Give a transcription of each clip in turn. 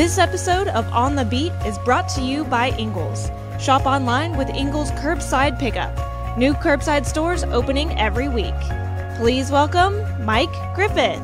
This episode of On the Beat is brought to you by Ingles. Shop online with Ingles Curbside Pickup. New curbside stores opening every week. Please welcome Mike Griffith.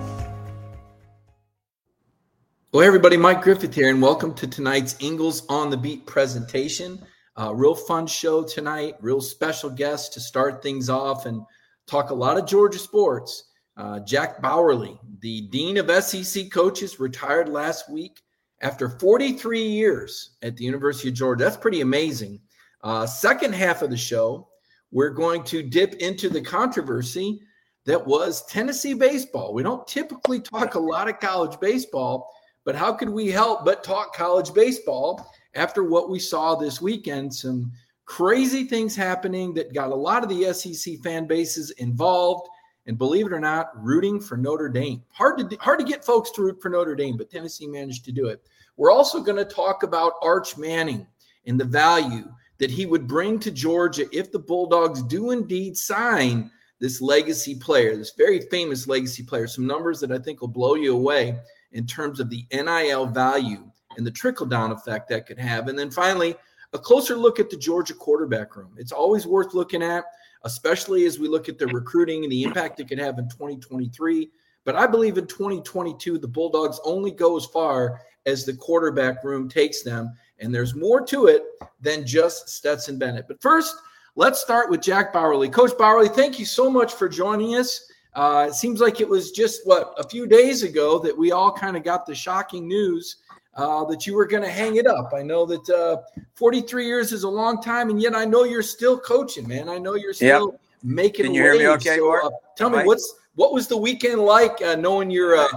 Well, hey everybody, Mike Griffith here, and welcome to tonight's Ingles on the Beat presentation. Uh, real fun show tonight, real special guest to start things off and talk a lot of Georgia sports. Uh, Jack Bauerle, the Dean of SEC coaches, retired last week after 43 years at the University of Georgia. That's pretty amazing. Uh, second half of the show, we're going to dip into the controversy that was Tennessee baseball. We don't typically talk a lot of college baseball, but how could we help but talk college baseball after what we saw this weekend? Some crazy things happening that got a lot of the SEC fan bases involved and believe it or not, rooting for Notre Dame. Hard to hard to get folks to root for Notre Dame, but Tennessee managed to do it. We're also going to talk about Arch Manning and the value that he would bring to Georgia if the Bulldogs do indeed sign this legacy player, this very famous legacy player. Some numbers that I think will blow you away in terms of the NIL value and the trickle down effect that could have. And then finally, a closer look at the Georgia quarterback room. It's always worth looking at especially as we look at the recruiting and the impact it could have in 2023. But I believe in 2022, the Bulldogs only go as far as the quarterback room takes them. And there's more to it than just Stetson Bennett. But first, let's start with Jack Bauerle. Coach Bauerle, thank you so much for joining us. Uh, it seems like it was just what a few days ago that we all kind of got the shocking news uh, that you were going to hang it up. I know that uh, 43 years is a long time, and yet I know you're still coaching, man. I know you're still yep. making. Can you waves. hear me okay, so, uh, tell me what's what was the weekend like, uh, knowing you're a,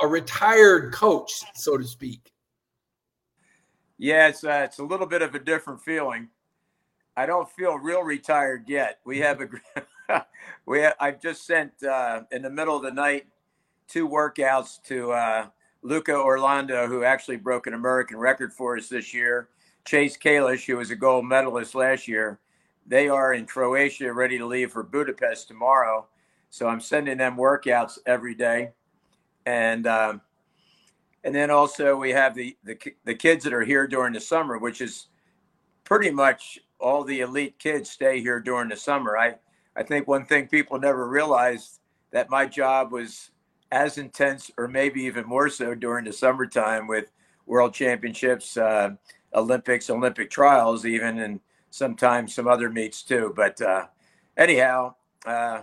a, retired coach, so to speak. Yeah, it's uh, it's a little bit of a different feeling. I don't feel real retired yet. We have a we have, I've just sent uh, in the middle of the night two workouts to Luca Urlando, who actually broke an American record for us this year, Chase Kalisz, who was a gold medalist last year. They are in Croatia, ready to leave for Budapest tomorrow. So I'm sending them workouts every day, and um, and then also we have the, the the kids that are here during the summer, which is pretty much all the elite kids stay here during the summer. I I think one thing people never realized that my job was as intense or maybe even more so during the summertime with world championships, uh, Olympics, Olympic trials, even, and sometimes some other meets too. But uh, anyhow, uh,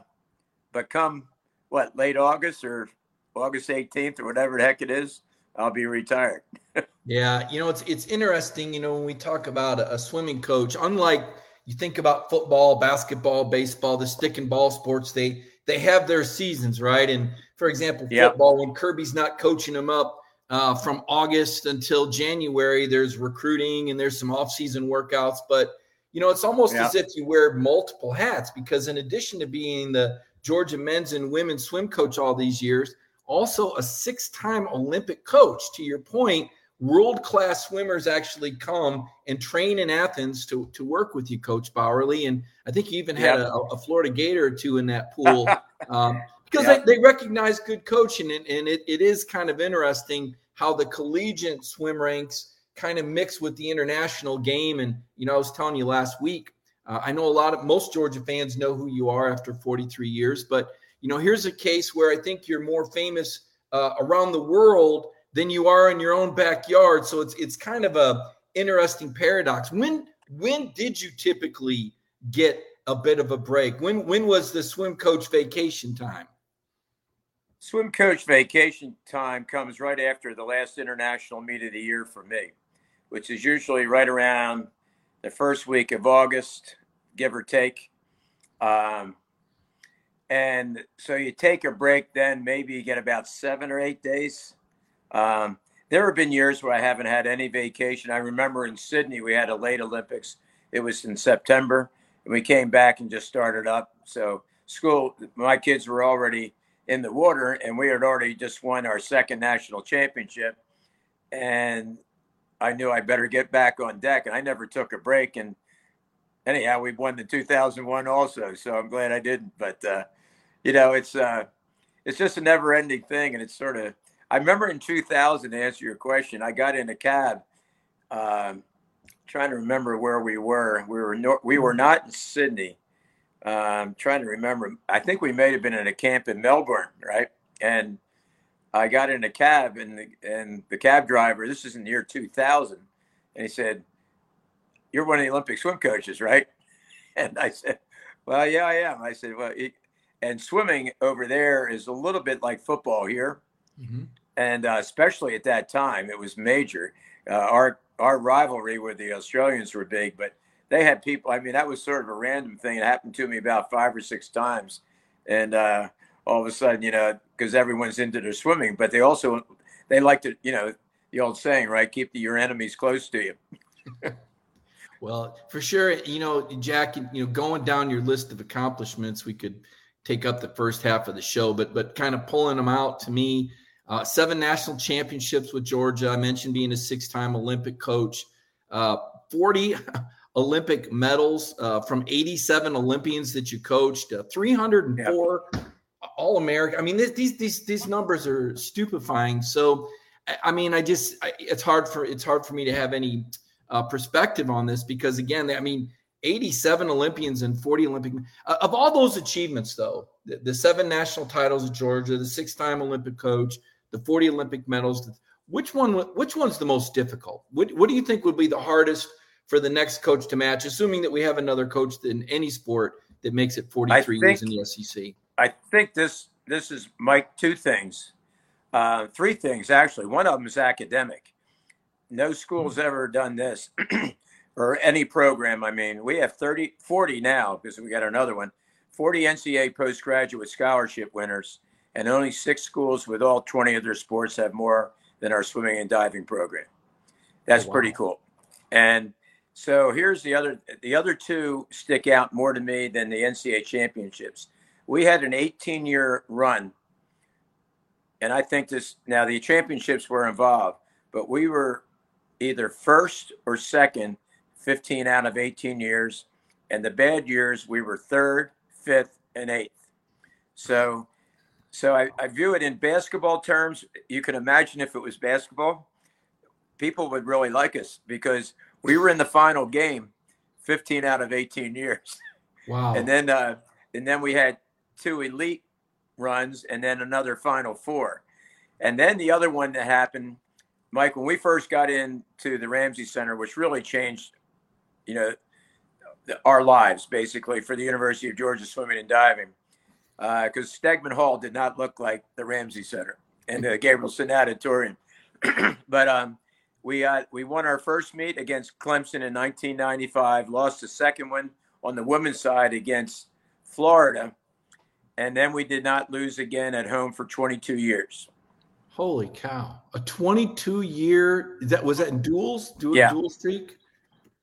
but come what late August or August 18th or whatever the heck it is, I'll be retired. yeah, you know it's it's interesting. You know when we talk about a, a swimming coach, unlike you think about football, basketball, baseball, the stick and ball sports, they they have their seasons, right? And for example, yep. football, when Kirby's not coaching them up uh, from August until January, there's recruiting and there's some off-season workouts. But you know, it's almost yep. as if you wear multiple hats because in addition to being the Georgia men's and women's swim coach all these years, also a six-time Olympic coach. To your point, world-class swimmers actually come and train in Athens to, to work with you, Coach Bauerle. And I think you even had yep. a, a, Florida Gator or two in that pool. Um, because yep. they, they recognize good coaching and, and it, it is kind of interesting how the collegiate swim ranks kind of mix with the international game. And you know i was telling you last week uh, i know a lot of most georgia fans know who you are after 43 years but you know here's a case where i think you're more famous uh, around the world than you are in your own backyard. So it's it's kind of a interesting paradox. When when did you typically get a bit of a break? When when was the swim coach vacation time Swim coach vacation time comes right after the last international meet of the year for me, which is usually right around the first week of August, give or take. Um, and so you take a break, then maybe you get about seven or eight days. Um, there have been years where I haven't had any vacation. I remember in Sydney, we had a late Olympics. It was in September, and we came back and just started up. So, school, my kids were already in the water, and we had already just won our second national championship. And I knew I better get back on deck, and I never took a break. And anyhow, we won the 2001 also, so I'm glad I didn't. But uh, you know, it's uh, it's just a never-ending thing, and it's sort of I remember in 2000, to answer your question, I got in a cab. Um, trying to remember where we were. We were no, we were not in Sydney. Um, trying to remember. I think we may have been in a camp in Melbourne, right? And I got in a cab, and the and the cab driver. This is in the year 2000, and he said, "You're one of the Olympic swim coaches, right?" And I said, "Well, yeah, I am." I said, "Well," it, and swimming over there is a little bit like football here, mm-hmm. and uh, especially at that time, it was major. Uh, our our rivalry with the Australians were big, but they had people. I mean, that was sort of a random thing. It happened to me about five or six times, and uh, all of a sudden, you know, because everyone's into their swimming, but they also they like to, you know, the old saying, right? Keep the, your enemies close to you. well, for sure, you know, Jack, you know, going down your list of accomplishments, we could take up the first half of the show, but but kind of pulling them out to me uh, seven national championships with Georgia. I mentioned being a six time Olympic coach, uh, 40 Olympic medals uh, from 87 Olympians that you coached, uh, 304 yeah. All American. I mean, this, these these these numbers are stupefying. So, I mean, I just I, it's hard for it's hard for me to have any uh, perspective on this because again, I mean, 87 Olympians and 40 Olympic uh, of all those achievements, though, the, the seven national titles of Georgia, the six time Olympic coach, the 40 Olympic medals. Which one? Which one's the most difficult? What, what do you think would be the hardest for the next coach to match? Assuming that we have another coach in any sport that makes it 43 think, years in the SEC. I think this this is Mike. Two things, uh, three things actually. One of them is academic. No school's hmm. ever done this, or any program. I mean, we have 30, 40 now because we got another one. 40 NCAA postgraduate scholarship winners and only six schools with all 20 of their sports have more than our swimming and diving program. That's oh, wow. pretty cool. And so here's the other the other two stick out more to me than the NCAA championships. We had an 18 year run, and I think this now the championships were involved, but we were either first or second 15 out of 18 years, and the bad years we were third, fifth, and eighth. So so I, I view it in basketball terms. You can imagine if it was basketball, people would really like us because we were in the final game 15 out of 18 years. Wow. and then uh, and then we had two elite runs and then another final four. And then the other one that happened, Mike, when we first got into the Ramsey Center, which really changed, you know, our lives basically for the University of Georgia swimming and diving because uh, Stegeman Hall did not look like the Ramsey Center and the Gabrielsen Natatorium. but um, we uh, we won our first meet against Clemson in 1995, lost the second one on the women's side against Florida, and then we did not lose again at home for 22 years. Holy cow! A 22 year that was that in duels? Dual, yeah. dual streak?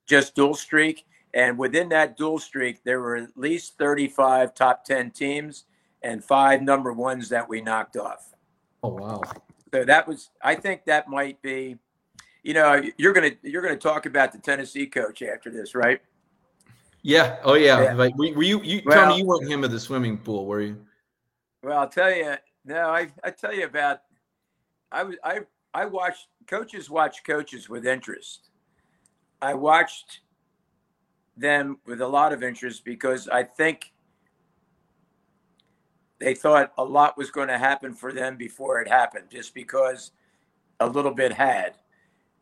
Just dual streak. And within that dual streak, there were at least 35 top 10 teams and five number ones that we knocked off. Oh, wow. So that was, I think that might be, you know, you're going to, you're to talk about the Tennessee coach after this, right? Yeah. Oh, yeah. yeah. Like, were you, you well, tell me you weren't him at the swimming pool, were you? Well, I'll tell you, no, I, I tell you about, I was, I, I watched coaches watch coaches with interest. I watched them with a lot of interest because I think they thought a lot was going to happen for them before it happened, just because a little bit had.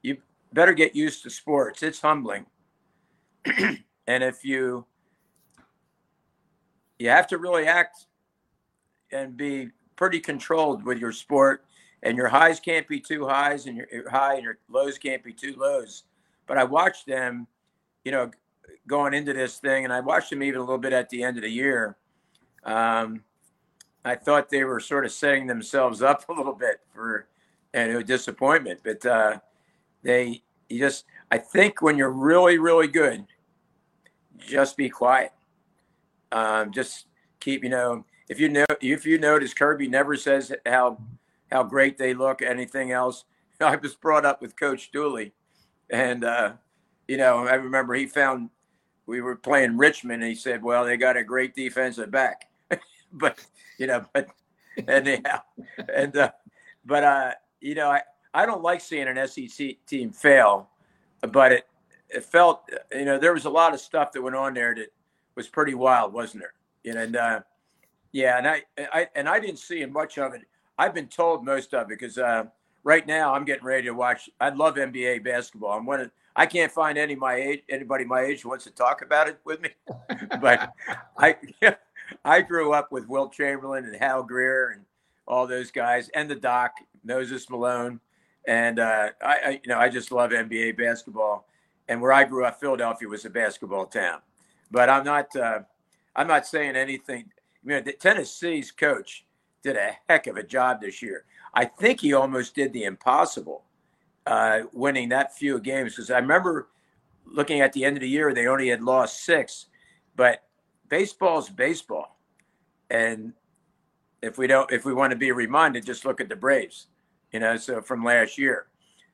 You better get used to sports, it's humbling. and if you, you have to really act and be pretty controlled with your sport and your highs can't be too highs and your, high and your lows can't be too lows but i watched them you know going into this thing, and I watched them even a little bit at the end of the year. Um, I thought they were sort of setting themselves up a little bit for and a disappointment, but uh, they you just I think when you're really really good, just be quiet. Um, just keep you know if you know if you notice Kirby never says how how great they look anything else. I was brought up with Coach Dooley, and uh, you know I remember he found we were playing Richmond, and he said, "Well, they got a great defensive back," but you know, but anyhow, and uh, but uh, you know, I I don't like seeing an SEC team fail, but it it felt you know there was a lot of stuff that went on there that was pretty wild, wasn't there? You know, and uh, yeah, and I, I and I didn't see much of it. I've been told most of it because uh, right now I'm getting ready to watch. I love NBA basketball. I'm one of I can't find any my age anybody my age who wants to talk about it with me. but I I grew up with Wilt Chamberlain and Hal Greer and all those guys and the Doc Moses Malone, and uh, I, I you know I just love NBA basketball. And where I grew up, Philadelphia was a basketball town. But I'm not uh, I'm not saying anything. You know, Tennessee's coach did a heck of a job this year. I think he almost did the impossible, uh, winning that few games. Because I remember looking at the end of the year, they only had lost six, but baseball's baseball, and if we don't, if we want to be reminded, just look at the Braves. You know, so from last year,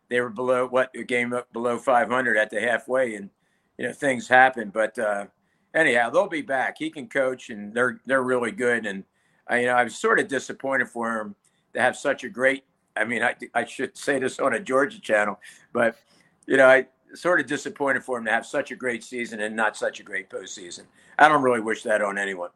they were below what a game up below 500 at the halfway, and you know things happen. But uh, anyhow, they'll be back. He can coach, and they're they're really good. And I, you know, I was sort of disappointed for him to have such a great. I mean, I I should say this on a Georgia channel, but you know, I sort of disappointed for him to have such a great season and not such a great postseason. I don't really wish that on anyone.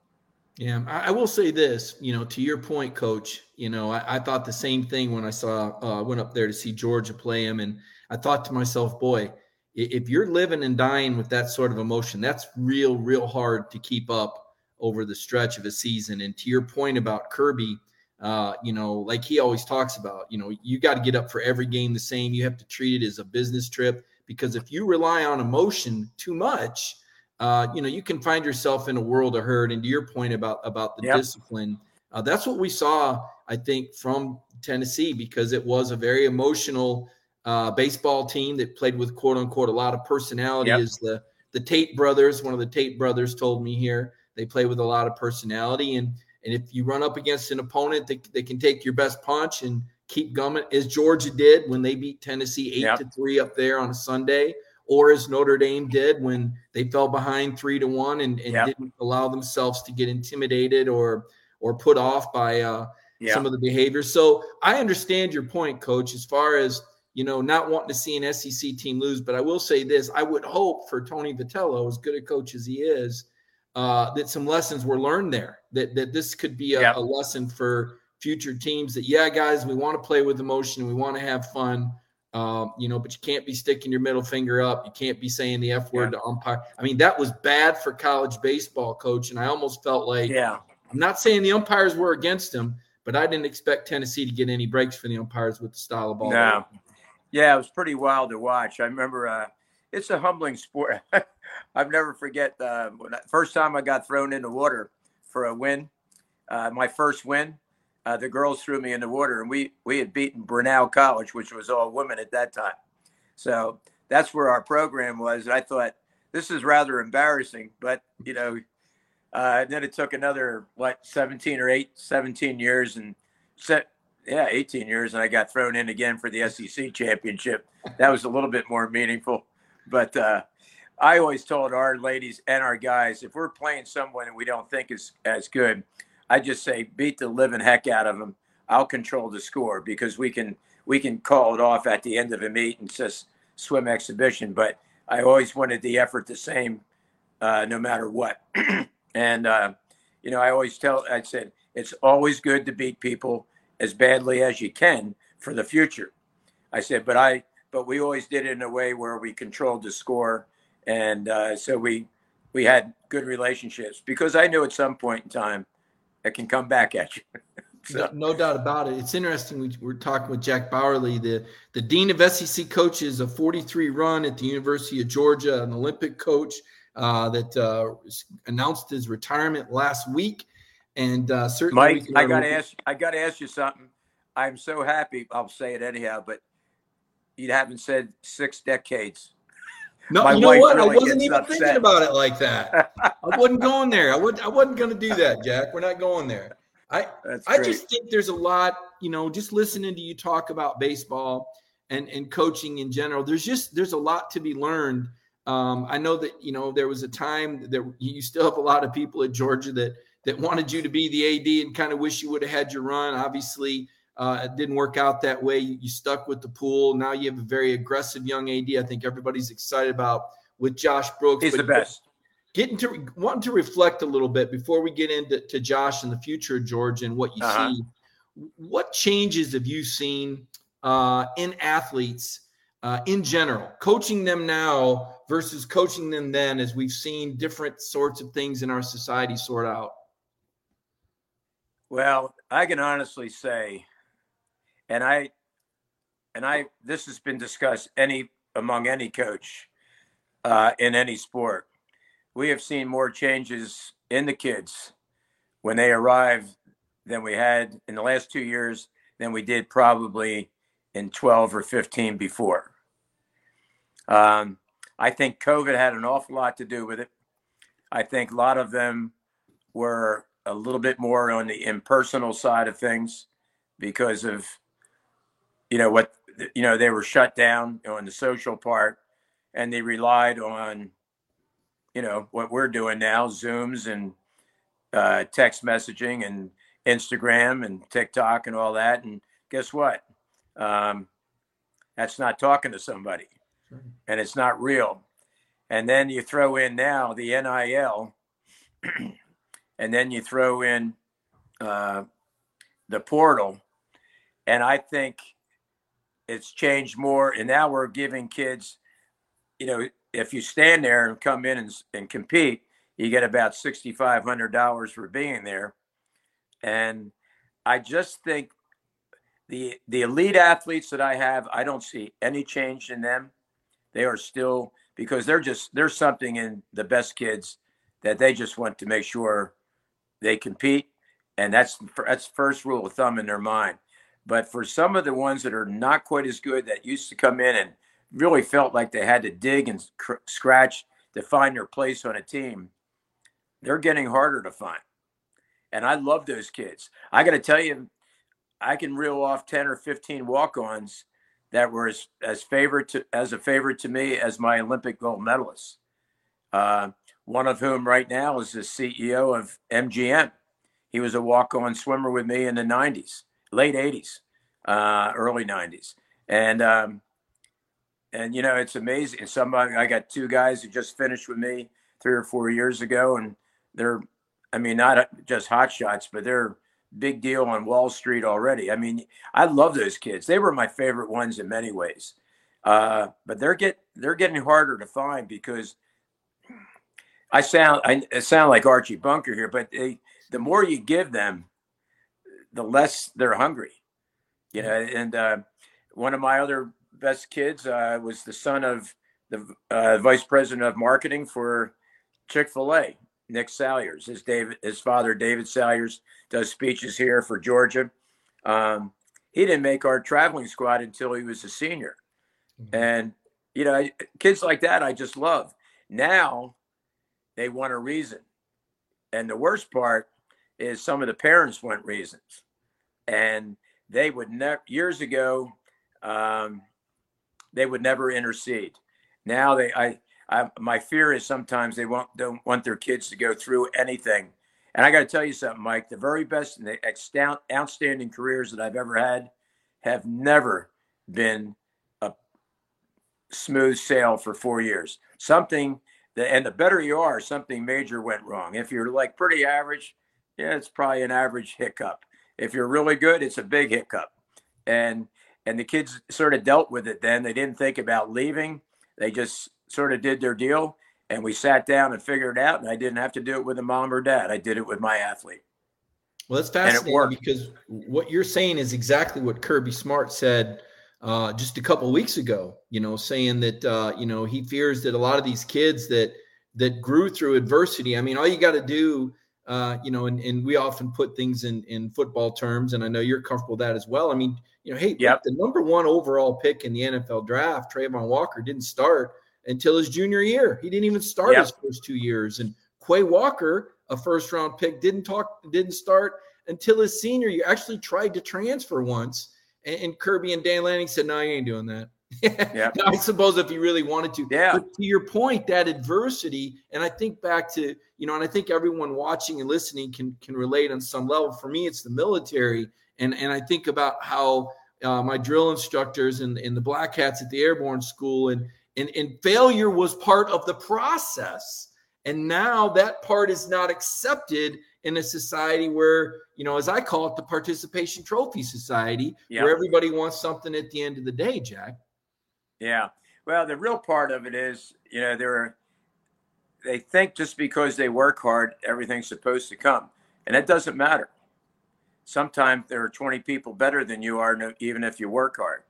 Yeah, I, I will say this. You know, to your point, Coach. You know, I, I thought the same thing when I saw uh, went up there to see Georgia play him, and I thought to myself, boy if you're living and dying with that sort of emotion, that's real, real hard to keep up over the stretch of a season. And to your point about Kirby, uh, you know, like he always talks about, you know, you got to get up for every game the same. You have to treat it as a business trip because if you rely on emotion too much, uh, you know, you can find yourself in a world of hurt. And to your point about about the yep. discipline, uh, that's what we saw, I think, from Tennessee because it was a very emotional uh, baseball team that played with quote unquote a lot of personality yep. is the the Tate brothers. One of the Tate brothers told me here they play with a lot of personality, and and if you run up against an opponent that they can take your best punch and keep going, as Georgia did when they beat Tennessee eight yep. to three up there on a Sunday, or as Notre Dame did when they fell behind three to one and, and yep. didn't allow themselves to get intimidated or or put off by uh, some of the behavior. So I understand your point, Coach, as far as you know, not wanting to see an SEC team lose. But I will say this: I would hope for Tony Vitello, as good a coach as he is, uh, that some lessons were learned there. That that this could be a, yep. a lesson for future teams. That yeah, guys, we want to play with emotion, we want to have fun. Um, you know, but you can't be sticking your middle finger up. You can't be saying the F word yeah. to umpire. I mean, that was bad for college baseball, coach. And I almost felt like, yeah, I'm not saying the umpires were against him, but I didn't expect Tennessee to get any breaks for the umpires with the style of ball. No, yeah, it was pretty wild to watch. I remember uh, it's a humbling sport. I've never forget uh, when I, first time I got thrown in the water for a win. Uh, my first win, uh, the girls threw me in the water, and we we had beaten Brenau College, which was all women at that time. So that's where our program was. And I thought this is rather embarrassing, but you know, uh, then it took another what 17 or 8, 17 years, and set yeah, 18 years, and I got thrown in again for the SEC championship. That was a little bit more meaningful. But uh, I always told our ladies and our guys if we're playing someone we don't think is as good, I just say beat the living heck out of them. I'll control the score because we can we can call it off at the end of a meet and just swim exhibition. But I always wanted the effort the same, uh, no matter what. and uh, you know, I always tell I said it's always good to beat people as badly as you can for the future. I said, but I, but we always did it in a way where we controlled the score, and uh, so we we had good relationships because I knew at some point in time it can come back at you. so. no, doubt about it. It's interesting. We, we're talking with Jack Bauerle, the the dean of SEC coaches, a 43 run at the University of Georgia, an Olympic coach uh, that uh, announced his retirement last week. And uh, certainly, Mike, I got to ask. I got to ask you something. I'm so happy. I'll say it anyhow, but you haven't said six decades. No, My you know what? Really I wasn't even upset. thinking about it like that. I wasn't going there. I would. I wasn't going to do that, Jack. We're not going there. I. I just think there's a lot. You know, just listening to you talk about baseball and and coaching in general. There's just there's a lot to be learned. Um, I know that you know there was a time that you still have a lot of people at Georgia that that wanted you to be the AD and kind of wish you would have had your run. Obviously, Uh, it didn't work out that way. You, you, stuck with the pool. Now you have a very aggressive young AD. I think everybody's excited about with Josh Brooks. He's the best. Getting to wanting to reflect a little bit before we get into to Josh and the future, of George, and what you uh-huh. see. What changes have you seen uh, in athletes uh, in general, coaching them now versus coaching them then, as we've seen different sorts of things in our society sort out? Well, I can honestly say and I and I this has been discussed any among any coach uh, in any sport. We have seen more changes in the kids when they arrive than we had in the last two years than we did probably in 12 or 15 before. Um, I think COVID had an awful lot to do with it. I think a lot of them were a little bit more on the impersonal side of things because of you know what you know they were shut down on the social part and they relied on you know what we're doing now zooms and uh, text messaging and instagram and tiktok and all that. And guess what? Um, that's not talking to somebody and it's not real. And then you throw in now the nil and then you throw in uh, the portal. And i think it's changed more and now we're giving kids you know if you stand there and come in and, and compete you get about $6500 for being there. And i just think the the elite athletes that i have i don't see any change in them. They are still because they're just there's something in the best kids that they just want to make sure they compete and that's that's first rule of thumb in their mind but for some of the ones that are not quite as good that used to come in and really felt like they had to dig and cr- scratch to find their place on a team, they're getting harder to find. And I love those kids. I got to tell you, I can reel off 10 or 15 walk-ons that were as, as favorite to, as a favorite to me as my Olympic gold medalists. Uh, one of whom right now is the CEO of MGM. He was a walk-on swimmer with me in the 90s late 80s, uh, early 90s. And, um, and you know, it's amazing. Somebody, I got two guys who just finished with me three or four years ago, and they're, I mean, not just hot shots, but they're big deal on Wall Street already. I mean, I love those kids. They were my favorite ones in many ways. Uh, but they're get they're getting harder to find because I sound I sound like Archie Bunker here, but they, the more you give them, the less they're hungry. You know, and uh, one of my other best kids uh, was the son of the uh, vice president of marketing for Chick Fil A, Nick Salyers. His David, his father, David Salyers, does speeches here for Georgia. Um, he didn't make our traveling squad until he was a senior, mm-hmm. and you know, kids like that I just love. Now they want a reason, and the worst part is some of the parents want reasons and they would never years ago um, they would never intercede. Now they I, I my fear is sometimes they won't don't want their kids to go through anything. And i got to tell you something mike the very best and the outstanding careers that i've ever had have never been a smooth sail for four years. Something that and the better you are something major went wrong. If you're like pretty average yeah it's probably an average hiccup if you're really good, it's a big hiccup. And and the kids sort of dealt with it then. They didn't think about leaving. They just sort of did their deal. And we sat down and figured it out. And I didn't have to do it with a mom or dad. I did it with my athlete. Well, that's fascinating because what you're saying is exactly what Kirby Smart said uh, just a couple weeks ago. You know, saying that uh, you know he fears that a lot of these kids that that grew through adversity. I mean, all you got to do uh, you know, and, and we often put things in in football terms, and I know you're comfortable with that as well. I mean, you know, hey, yep. the number one overall pick in the NFL draft, Travon Walker, didn't start until his junior year. He didn't even start yep. his first two years. And Quay Walker, a first round pick, didn't talk, didn't start until his senior year. Actually tried to transfer once, and, and Kirby and Dan Lanning said, "No, you ain't doing that." Yeah. I suppose if he really wanted to. Yeah. But to your point, that adversity, and I think back to, you know, and I think everyone watching and listening can can relate on some level. For me, it's the military And and I think about how uh, my drill instructors and, and the black hats at the airborne school and, and and failure was part of the process. And now that part is not accepted in a society where, you know, as I call it, the participation trophy society, yep. where everybody wants something at the end of the day, Jack. Yeah. Well, the real part of it is, you know, they're they think just because they work hard, everything's supposed to come, and it doesn't matter. Sometimes there are 20 people better than you are, even if you work hard.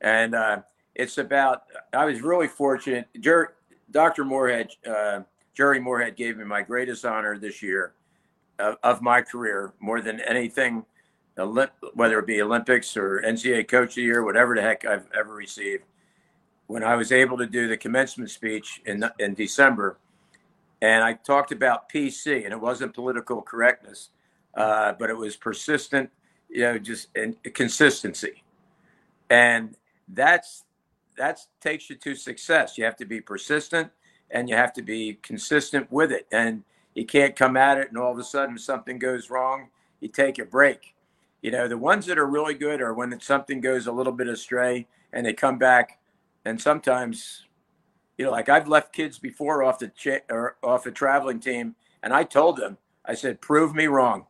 And uh, it's about. I was really fortunate. Jer- Dr. Morehead, uh, Jere Morehead, gave me my greatest honor this year of, of my career, more than anything, whether it be Olympics or NCAA Coach of the Year, whatever the heck I've ever received when I was able to do the commencement speech in in December, and I talked about PC, and it wasn't political correctness, uh, but it was persistent, you know, just consistency, and that's that's takes you to success. You have to be persistent, and you have to be consistent with it, and you can't come at it and all of a sudden something goes wrong, you take a break. You know, the ones that are really good are when something goes a little bit astray and they come back and sometimes, you know, like I've left kids before off the cha- or off a traveling team, and I told them, I said, prove me wrong.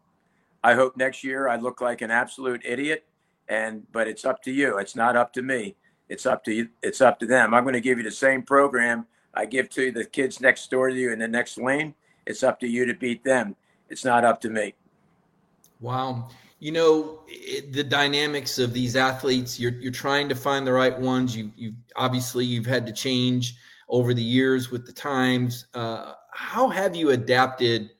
I hope next year I look like an absolute idiot, and but it's up to you. It's not up to me. It's up to you. It's up to them. I'm going to give you the same program I give to the kids next door to you in the next lane. It's up to you to beat them. It's not up to me. Wow you know it, the dynamics of these athletes you're you're trying to find the right ones. You you obviously you've had to change over the years with the times. Uh, how have you adapted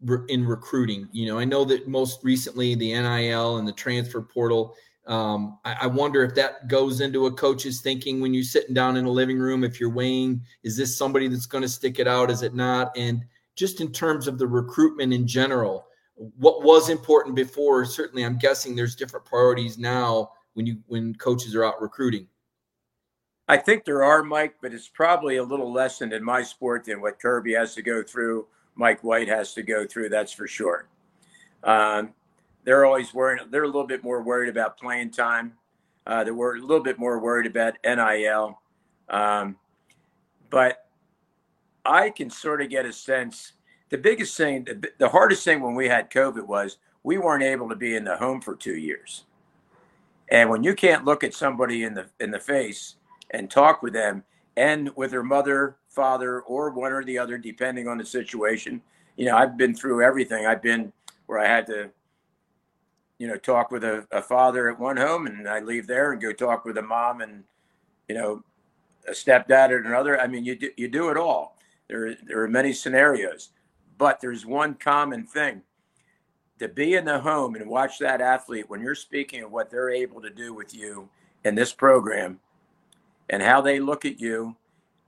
re- in recruiting? You know i know that most recently the nil and the transfer portal um, I, I, wonder if that goes into a coach's thinking when you're sitting down in a living room if you're weighing is this somebody that's going to stick it out is it not? And just in terms of the recruitment in general what was important before certainly i'm guessing there's different priorities now when you when coaches are out recruiting. I think there are mike but it's probably a little lessened in my sport than what kirby has to go through mike white has to go through that's for sure. Um, they're always worried they're a little bit more worried about playing time. Uh, they were a little bit more worried about nil um, but i can sort of get a sense the biggest thing, the, the hardest thing when we had COVID was we weren't able to be in the home for two years. And when you can't look at somebody in the in the face and talk with them, and with their mother, father, or one or the other, depending on the situation, you know, I've been through everything. I've been where I had to, you know, talk with a, a father at one home, and I leave there and go talk with a mom and, you know, a stepdad at another. I mean, you do, you do it all. There there are many scenarios. But there's one common thing to be in the home and watch that athlete when you're speaking of what they're able to do with you in this program and how they look at you.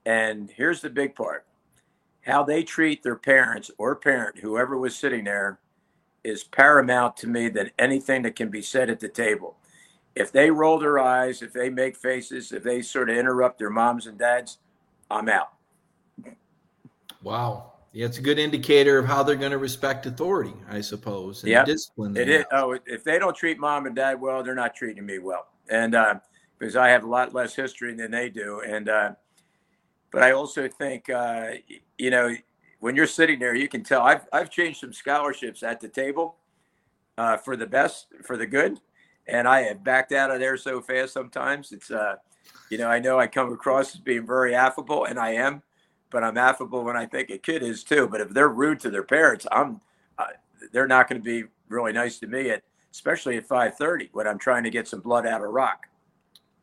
And here's the big part how they treat their parents or parent, whoever was sitting there, is paramount to me than anything that can be said at the table. If they roll their eyes, if they make faces, if they sort of interrupt their moms and dads, I'm out. Wow. Yeah, it's a good indicator of how they're going to respect authority, I suppose. Yeah, discipline. It is. Oh, if they don't treat mom and dad well, they're not treating me well, and uh, because I have a lot less history than they do, and uh, but I also think uh, you know when you're sitting there, you can tell. I've I've changed some scholarships at the table uh, for the best, for the good, and I have backed out of there so fast. Sometimes it's uh, you know I know I come across as being very affable, and I am but I'm affable when I think a kid is too. But if they're rude to their parents, I'm uh, they're not going to be really nice to me at especially at 5:30 when I'm trying to get some blood out of rock.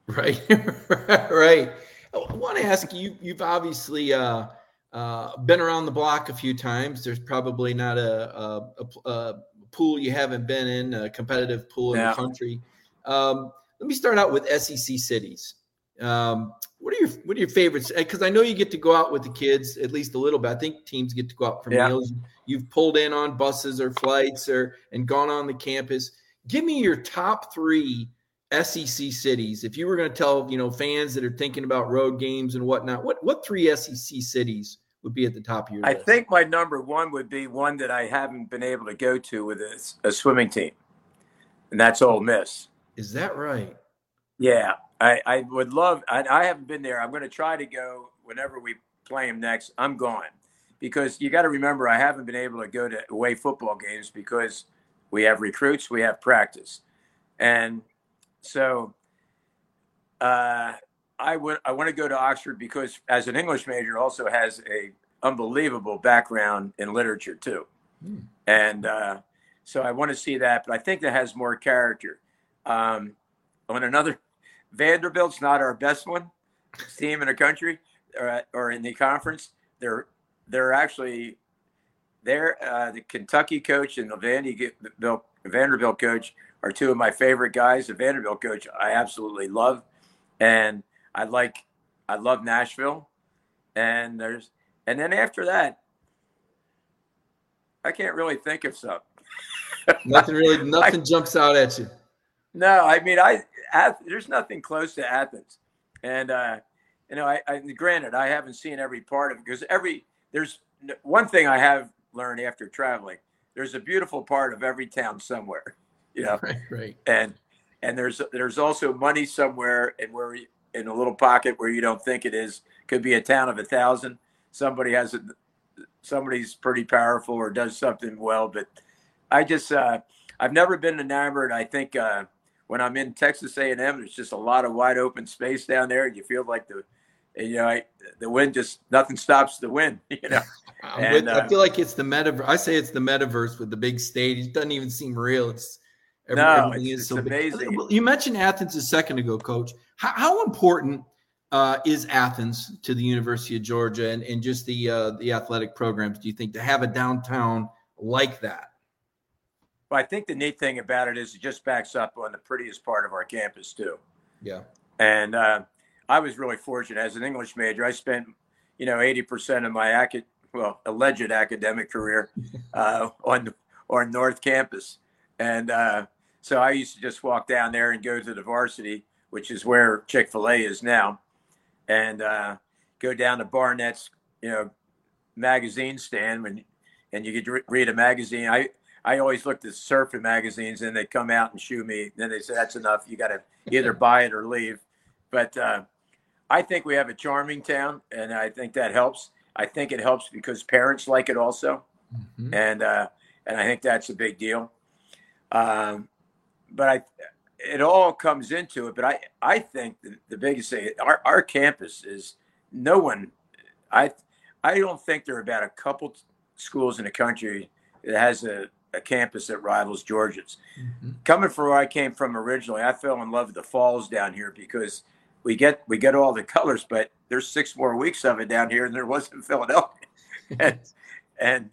Right, right. I want to ask you. You've obviously uh, uh, been around the block a few times. There's probably not a, a, a, a pool you haven't been in, a competitive pool in yeah. the country. Um, let me start out with SEC cities. Um, what are your what are your favorites? Because I know you get to go out with the kids at least a little bit. I think teams get to go out for yeah. meals. You've pulled in on buses or flights or and gone on the campus. Give me your top three SEC cities. If you were going to tell you know fans that are thinking about road games and whatnot, what what three SEC cities would be at the top of your I list? I think my number one would be one that I haven't been able to go to with a, a swimming team. and that's Ole Miss. Is that right? Yeah, I, I would love. I, I haven't been there. I'm going to try to go whenever we play them next. I'm going because you got to remember I haven't been able to go to away football games because we have recruits, we have practice, and so uh, I would I want to go to Oxford because as an English major also has a unbelievable background in literature too, mm. and uh, so I want to see that. But I think that has more character. Um, on another, Vanderbilt's not our best one team in the country or, or in the conference. They're they're actually they're uh, the Kentucky coach and the Vanderbilt Vanderbilt coach are two of my favorite guys. The Vanderbilt coach I absolutely love, and I like I love Nashville, and there's and then after that, I can't really think of something. nothing really, nothing I, jumps out at you. No, I mean I there's nothing close to Athens, and uh, you know I, I granted I haven't seen every part of it because every there's one thing I have learned after traveling. There's a beautiful part of every town somewhere, you know. Right, right. And and there's there's also money somewhere, and where in a little pocket where you don't think it is. Could be a town of a thousand. Somebody has a somebody's pretty powerful or does something well, but I just uh, I've never been enamored. I think uh, when I'm in Texas A&M, there's just a lot of wide open space down there, and you feel like the you know, I, the wind just nothing stops the wind. You know, and, uh, I feel like it's the metaverse. I say it's the metaverse with the big stage. It doesn't even seem real. It's no, it's, it's so amazing. Big. You mentioned Athens a second ago, Coach. How, how important uh, is Athens to the University of Georgia and, and just the uh, the athletic programs? Do you think to have a downtown like that? Well, I think the neat thing about it is it just backs up on the prettiest part of our campus too. Yeah, and uh, I was really fortunate as an English major. I spent, you know, 80% of my acad- well, alleged academic career uh, on on North Campus, and uh, so I used to just walk down there and go to the varsity, which is where Chick Fil A is now, and uh, go down to Barnett's, you know, magazine stand when, and you could read a magazine. I I always looked at surfing magazines, and they come out and shoo me. Then they say that's enough. You got to either buy it or leave. But uh, I think we have a charming town, and I think that helps. I think it helps because parents like it also, mm-hmm. and uh, and I think that's a big deal. Um, but I, it all comes into it. But I I think the, the biggest thing our our campus is no one. I I don't think there are about a couple schools in the country that has a, a campus that rivals Georgia's. Mm-hmm. Coming from where I came from originally, I fell in love with the falls down here because we get we get all the colors, but there's six more weeks of it down here than there was in Philadelphia. and, and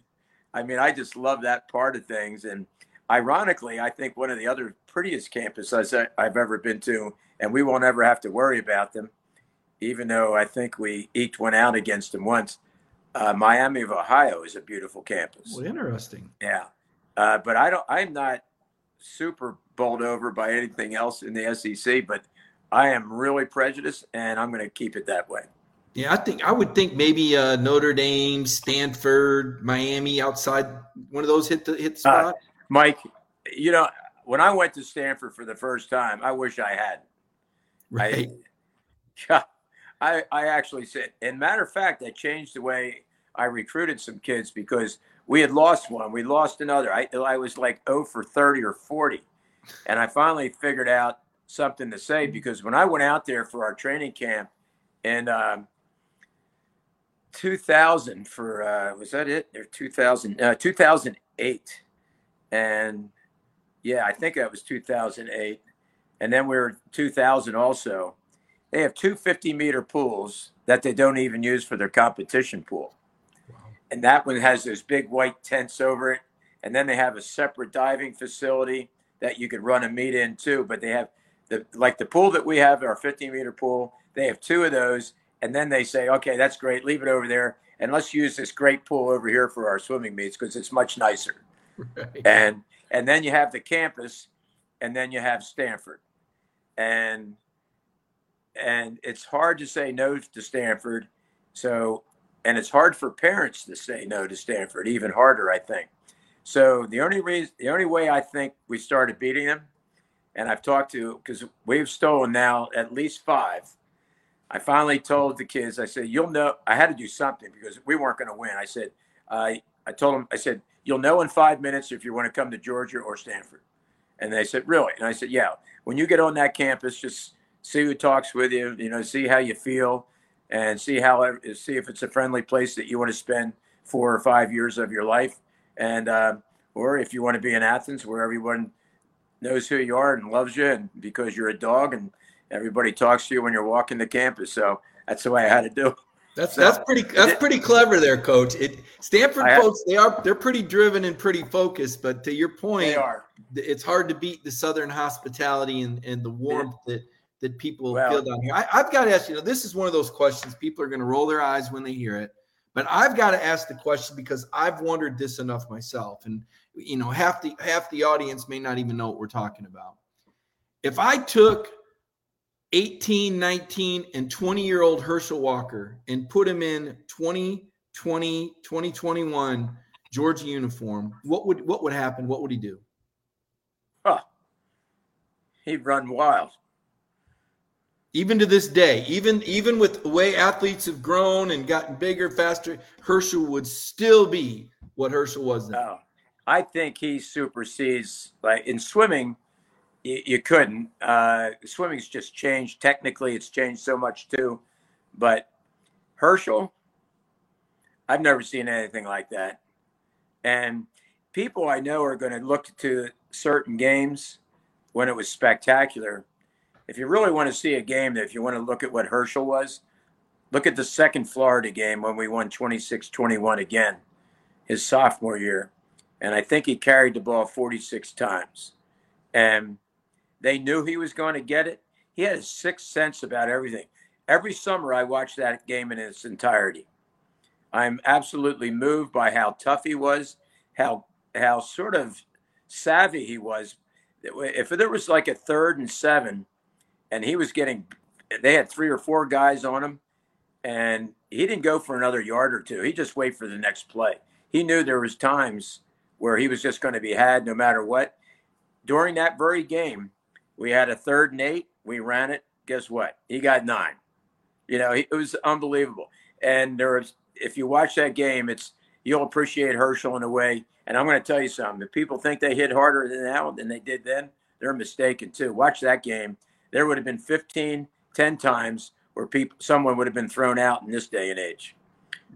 I mean, I just love that part of things. And ironically, I think one of the other prettiest campuses I've ever been to, and we won't ever have to worry about them, even though I think we eked one out against them once. Uh, Miami of Ohio is a beautiful campus. Well, interesting. Yeah, uh, but I don't. I'm not super bowled over by anything else in the SEC, but I am really prejudiced, and I'm going to keep it that way. Yeah, I think I would think maybe uh, Notre Dame, Stanford, Miami, outside one of those hit the hit the uh, spot. Uh, Mike, you know when I went to Stanford for the first time, I wish I had. Right. I, I, I actually said, and matter of fact, I changed the way I recruited some kids because we had lost one, we lost another. I I was like 0 for 30 or 40, and I finally figured out something to say because when I went out there for our training camp in um, 2000 for uh, was that it? Or 2000 uh, 2008 and yeah I think that was 2008 and then we were 2000 also. They have two 50 meter pools that they don't even use for their competition pool. And that one has those big white tents over it and then they have a separate diving facility that you could run a meet in too but they have the like the pool that we have, our 15 meter pool, they have two of those, and then they say, okay, that's great, leave it over there, and let's use this great pool over here for our swimming meets because it's much nicer. Right. And and then you have the campus, and then you have Stanford, and and it's hard to say no to Stanford. So, and it's hard for parents to say no to Stanford, even harder, I think. So the only reason, the only way I think we started beating them and I've talked to because we've stolen now at least five. I finally told the kids, I said, "You'll know." I had to do something because we weren't going to win. I said, I I told them, I said, "You'll know in five minutes if you want to come to Georgia or Stanford." And they said, "Really?" And I said, "Yeah. When you get on that campus, just see who talks with you. You know, see how you feel, and see how see if it's a friendly place that you want to spend four or five years of your life, and uh, or if you want to be in Athens, where everyone." knows who you are and loves you, and because you're a dog, and everybody talks to you when you're walking the campus. So that's the way I had to do. It. That's so, that's pretty that's pretty clever there, Coach. It Stanford have, folks they are they're pretty driven and pretty focused, but to your point, they are. It's hard to beat the Southern hospitality and, and the warmth yeah. that that people well, feel down here. I, have got to ask you. Know, this is one of those questions people are going to roll their eyes when they hear it, but I've got to ask the question because I've wondered this enough myself, and you know half the half the audience may not even know what we're talking about if i took 18 19 and 20 year old herschel walker and put him in 2020 2021 georgia uniform what would what would happen what would he do huh. he'd run wild even to this day even even with the way athletes have grown and gotten bigger faster herschel would still be what herschel was then. Oh. I think he supersedes like in swimming. You, couldn't. Uh, swimming's just changed. Technically, it's changed so much too. But Herschel, I've never seen anything like that. And people I know are going to look to certain games when it was spectacular. If you really want to see a game, if you want to look at what Herschel was, look at the second Florida game when we won 26 21 again, his sophomore year and I think he carried the ball 46 times. And they knew he was going to get it. He had a sixth sense about everything. Every summer, I watched that game in its entirety. I'm absolutely moved by how tough he was, how how sort of savvy he was. If there was like a third and seven, and he was getting, they had three or four guys on him, and he didn't go for another yard or two. He just waited for the next play. He knew there was times where he was just going to be had no matter what. During that very game, we had a third and eight. We ran it. Guess what? He got nine. You know, it was unbelievable. And there was, if you watch that game, it's you'll appreciate Herschel in a way. And I'm going to tell you something. If people think they hit harder than now than they did then, they're mistaken too. Watch that game. There would have been 15, 10 times where people someone would have been thrown out in this day and age.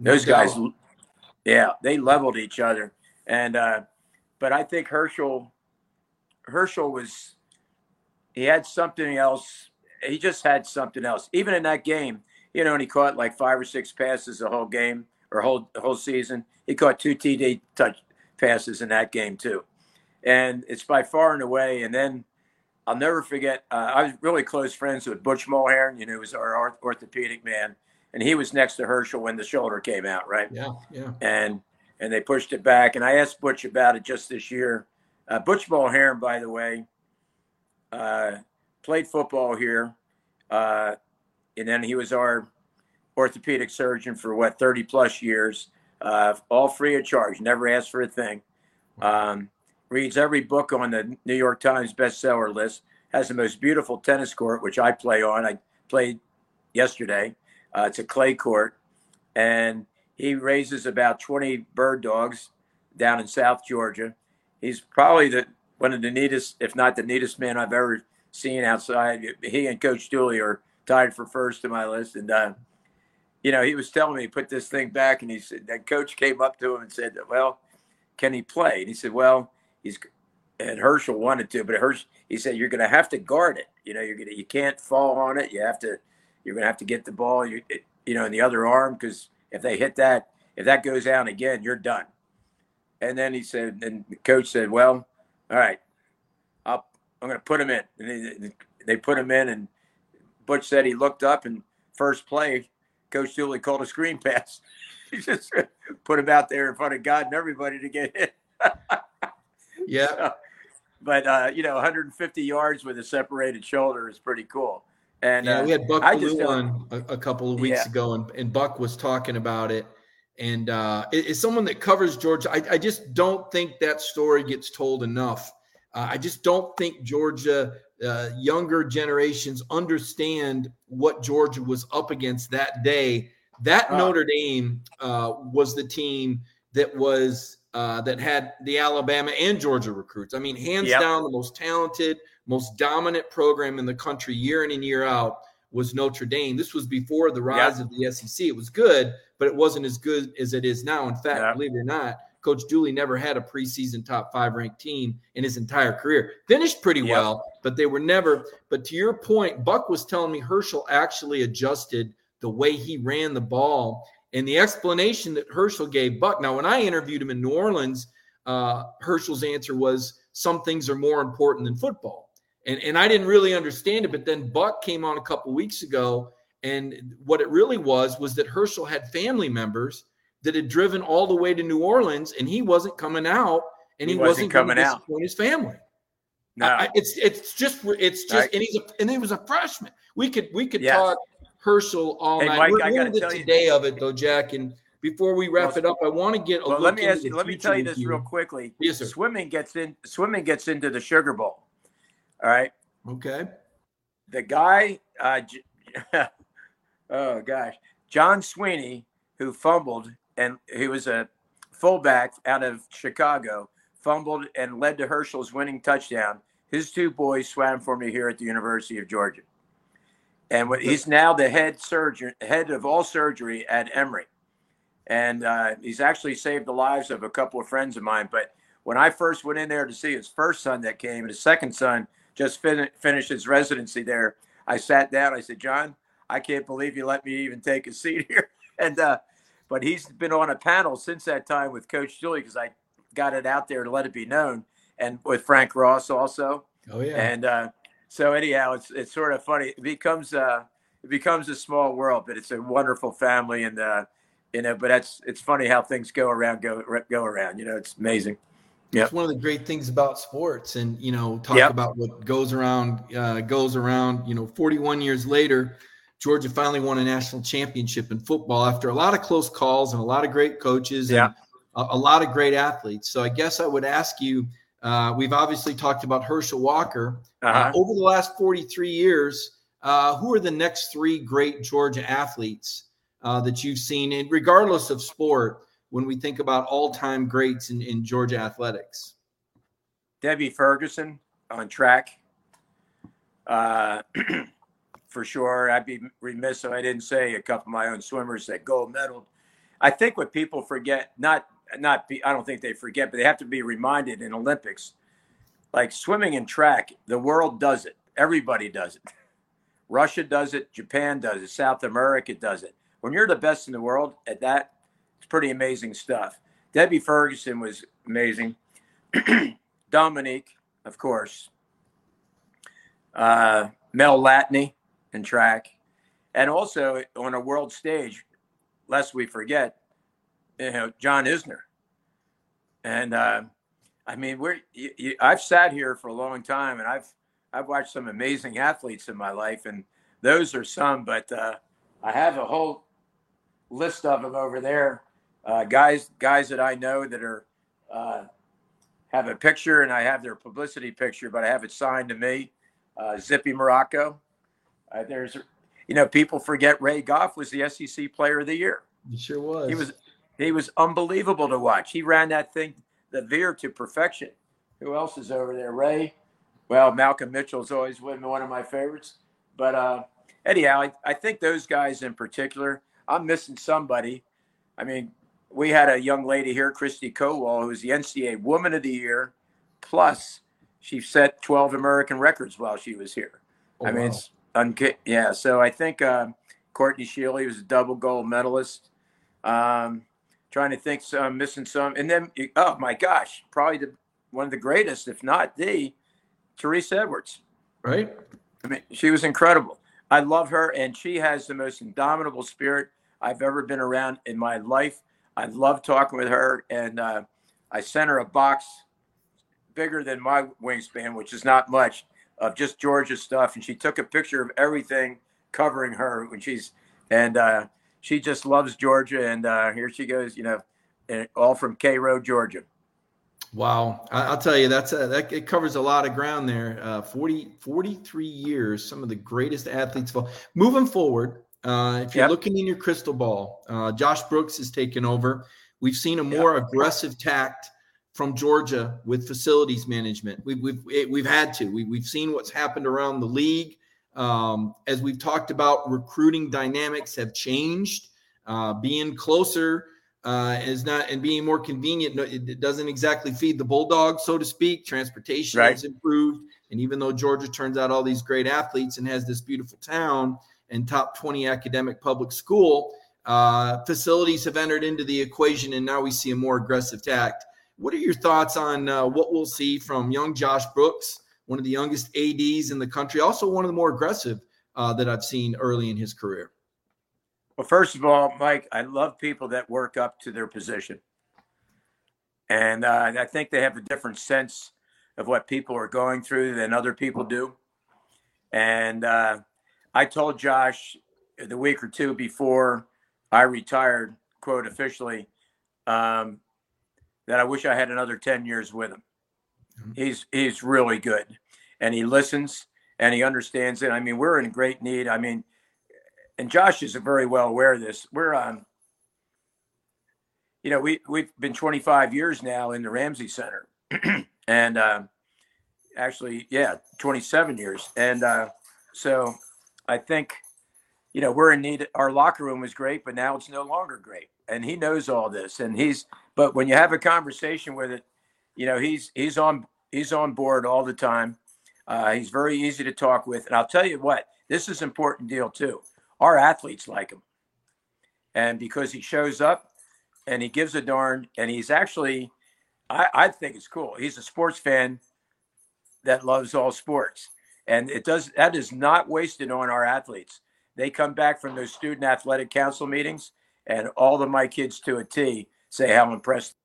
Those no guys, yeah, they leveled each other. And uh, but I think Herschel Herschel was he had something else. He just had something else. Even in that game, you know, and he caught like five or six passes the whole game or whole whole season. He caught two TD touch passes in that game too, and it's by far and away. And then I'll never forget. Uh, I was really close friends with Butch Mulherin. You know, he was our orthopedic man, and he was next to Herschel when the shoulder came out. Right. Yeah. Yeah. And and they pushed it back. And I asked Butch about it just this year. Uh, Butch Mulherin, by the way, uh, played football here, uh, and then he was our orthopedic surgeon for what 30 plus years, uh, all free of charge. Never asked for a thing. Um, reads every book on the New York Times bestseller list. Has the most beautiful tennis court, which I play on. I played yesterday. Uh, it's a clay court, and he raises about 20 bird dogs down in South Georgia. He's probably the one of the neatest, if not the neatest man I've ever seen outside. He and Coach Dooley are tied for first in my list. And, uh, you know, he was telling me, put this thing back. And he said, that coach came up to him and said, well, can he play? And he said, well, he's, and Herschel wanted to, but Herschel, he said, you're going to have to guard it. You know, you're going to, you can't fall on it. You have to, you're going to have to get the ball, you, you know, in the other arm because if they hit that, if that goes down again, you're done. And then he said, and the coach said, well, all right, I'll, I'm going to put him in. And they, they put him in, and Butch said he looked up and first play, Coach Dooley called a screen pass. he just put him out there in front of God and everybody to get hit. yeah. So, but uh, you know, 150 yards with a separated shoulder is pretty cool. And yeah, uh, we had Buck Belue on a, a, couple of weeks yeah. ago, and, and Buck was talking about it. And uh, it's someone that covers Georgia. I, I just don't think that story gets told enough. Uh, I just don't think Georgia uh, younger generations understand what Georgia was up against that day. That uh, Notre Dame uh, was the team that was uh, that had the Alabama and Georgia recruits. I mean, hands yep. down, the most talented, most dominant program in the country year in and year out was Notre Dame. This was before the rise yep. of the SEC. It was good, but it wasn't as good as it is now. In fact, yep. believe it or not, Coach Dooley never had a preseason top five ranked team in his entire career. Finished pretty well, but they were never. But to your point, Buck was telling me Herschel actually adjusted the way he ran the ball. And the explanation that Herschel gave Buck. Now, when I interviewed him in New Orleans, uh, Herschel's answer was some things are more important than football. And, and I didn't really understand it. But then Buck came on a couple weeks ago. And what it really was was that Herschel had family members that had driven all the way to New Orleans and he wasn't coming out and he, he wasn't, wasn't coming out his family. No, I, it's it's just it's just right. and he's a, and he was a freshman. We could we could yes. talk Herschel all hey, night. Mike, We're I got to today you. of it though, Jack. And before we wrap well, it up, I want to get a well, let me ask let me tell you this you. real quickly. Yes, sir. Swimming gets in swimming gets into the Sugar Bowl. All right. Okay. The guy, uh, oh gosh, John Sweeney, who fumbled and he was a fullback out of Chicago, fumbled and led to Herschel's winning touchdown. His two boys swam for me here at the University of Georgia, and he's now the head surgeon, head of all surgery at Emory, and uh, he's actually saved the lives of a couple of friends of mine. But when I first went in there to see his first son that came, and his second son just fin- finished his residency there, I sat down. I said, John, I can't believe you let me even take a seat here. And uh, but he's been on a panel since that time with Coach Dooley because I got it out there to let it be known, and with Frank Ross also. Oh yeah. And uh, so anyhow, it's it's sort of funny. It becomes uh, it becomes a small world, but it's a wonderful family, and uh, you know. But that's it's funny how things go around, go go around. You know, it's amazing. Yeah, it's one of the great things about sports, and you know, talk yep. about what goes around uh, goes around. You know, 41 years later, Georgia finally won a national championship in football after a lot of close calls and a lot of great coaches yeah. and a, a lot of great athletes. So I guess I would ask you. Uh, we've obviously talked about Herschel Walker. Uh, uh-huh. Uh, over the last 43 years, uh, who are the next three great Georgia athletes uh, that you've seen, and regardless of sport, when we think about all-time greats in, in Georgia athletics? Debbie Ferguson on track. Uh, for sure. I'd be remiss if I didn't say a couple of my own swimmers that gold medaled. I think what people forget, not not be, I don't think they forget, but they have to be reminded in Olympics, like swimming and track, the world does it. Everybody does it. Russia does it. Japan does it. South America does it. When you're the best in the world at that, it's pretty amazing stuff. Debbie Ferguson was amazing. Dominique, of course. Uh, Mel Lattany, in track. And also on a world stage, lest we forget, you know, John Isner. And uh, I mean, we're you, you, I've sat here for a long time, and I've I've watched some amazing athletes in my life, and those are some. But uh, I have a whole list of them over there, uh, guys guys that I know that are uh, have a picture, and I have their publicity picture, but I have it signed to me. Uh, Zippy Morocco, uh, there's, you know, people forget Ray Goff was the SEC Player of the Year. He sure was. He was he was unbelievable to watch. He ran that thing, the veer to perfection. Who else is over there? Ray. Well, Malcolm Mitchell's always been one of my favorites. But uh, anyhow, I, I think those guys in particular. I'm missing somebody. I mean, we had a young lady here, Christy Kowal, who was the NCAA Woman of the Year. Plus, she set 12 American records while she was here. Oh, I mean, wow. it's Unca- yeah, so I think uh, Courtney Shealy was a double gold medalist. Um, trying to think, so I'm missing some, and then oh my gosh, probably the, one of the greatest, if not the, Teresa Edwards. Right. I mean, she was incredible. I love her, and she has the most indomitable spirit I've ever been around in my life. I love talking with her, and uh, I sent her a box bigger than my wingspan, which is not much of just Georgia stuff, and she took a picture of everything covering her when she's and uh, she just loves Georgia, and uh, here she goes, you know, all from Cairo, Georgia. Wow, I, will tell you that's a, that it covers a lot of ground there. Uh, 40, 43 years, some of the greatest athletes. Moving forward, uh, if you're yep. looking in your crystal ball, uh, Josh Brooks has taken over. We've seen a more yep. aggressive tact from Georgia with facilities management. We've we've we've had to. We, we've seen what's happened around the league. Um, as we've talked about, recruiting dynamics have changed. Uh, being closer uh, is not and being more convenient. It doesn't exactly feed the bulldog, so to speak. Transportation right. has improved, and even though Georgia turns out all these great athletes and has this beautiful town and top 20 academic public school, uh, facilities have entered into the equation, and now we see a more aggressive tact. What are your thoughts on uh, what we'll see from young Josh Brooks, one of the youngest ads in the country, also one of the more aggressive uh, that I've seen early in his career? Well, first of all, Mike, I love people that work up to their position. And uh, I think they have a different sense of what people are going through than other people do. And uh, I told Josh the week or two before I retired, quote officially, um, that I wish I had another 10 years with him. Mm-hmm. He's he's really good. And he listens and he understands it. I mean, we're in great need. I mean, and Josh is very well aware of this. We're on, um, you know, we we've been 25 years now in the Ramsey Center, and uh, actually, yeah, 27 years. And uh, so, I think, you know, we're in need. Our locker room was great, but now it's no longer great. And he knows all this. And he's, but when you have a conversation with it, you know, he's he's on he's on board all the time. Uh, he's very easy to talk with. And I'll tell you what, this is important deal too our athletes like him. And because he shows up and he gives a darn, and he's actually, I, I think it's cool. He's a sports fan that loves all sports. And it does that is not wasted on our athletes. They come back from those student athletic council meetings, and all of my kids to a T say how impressed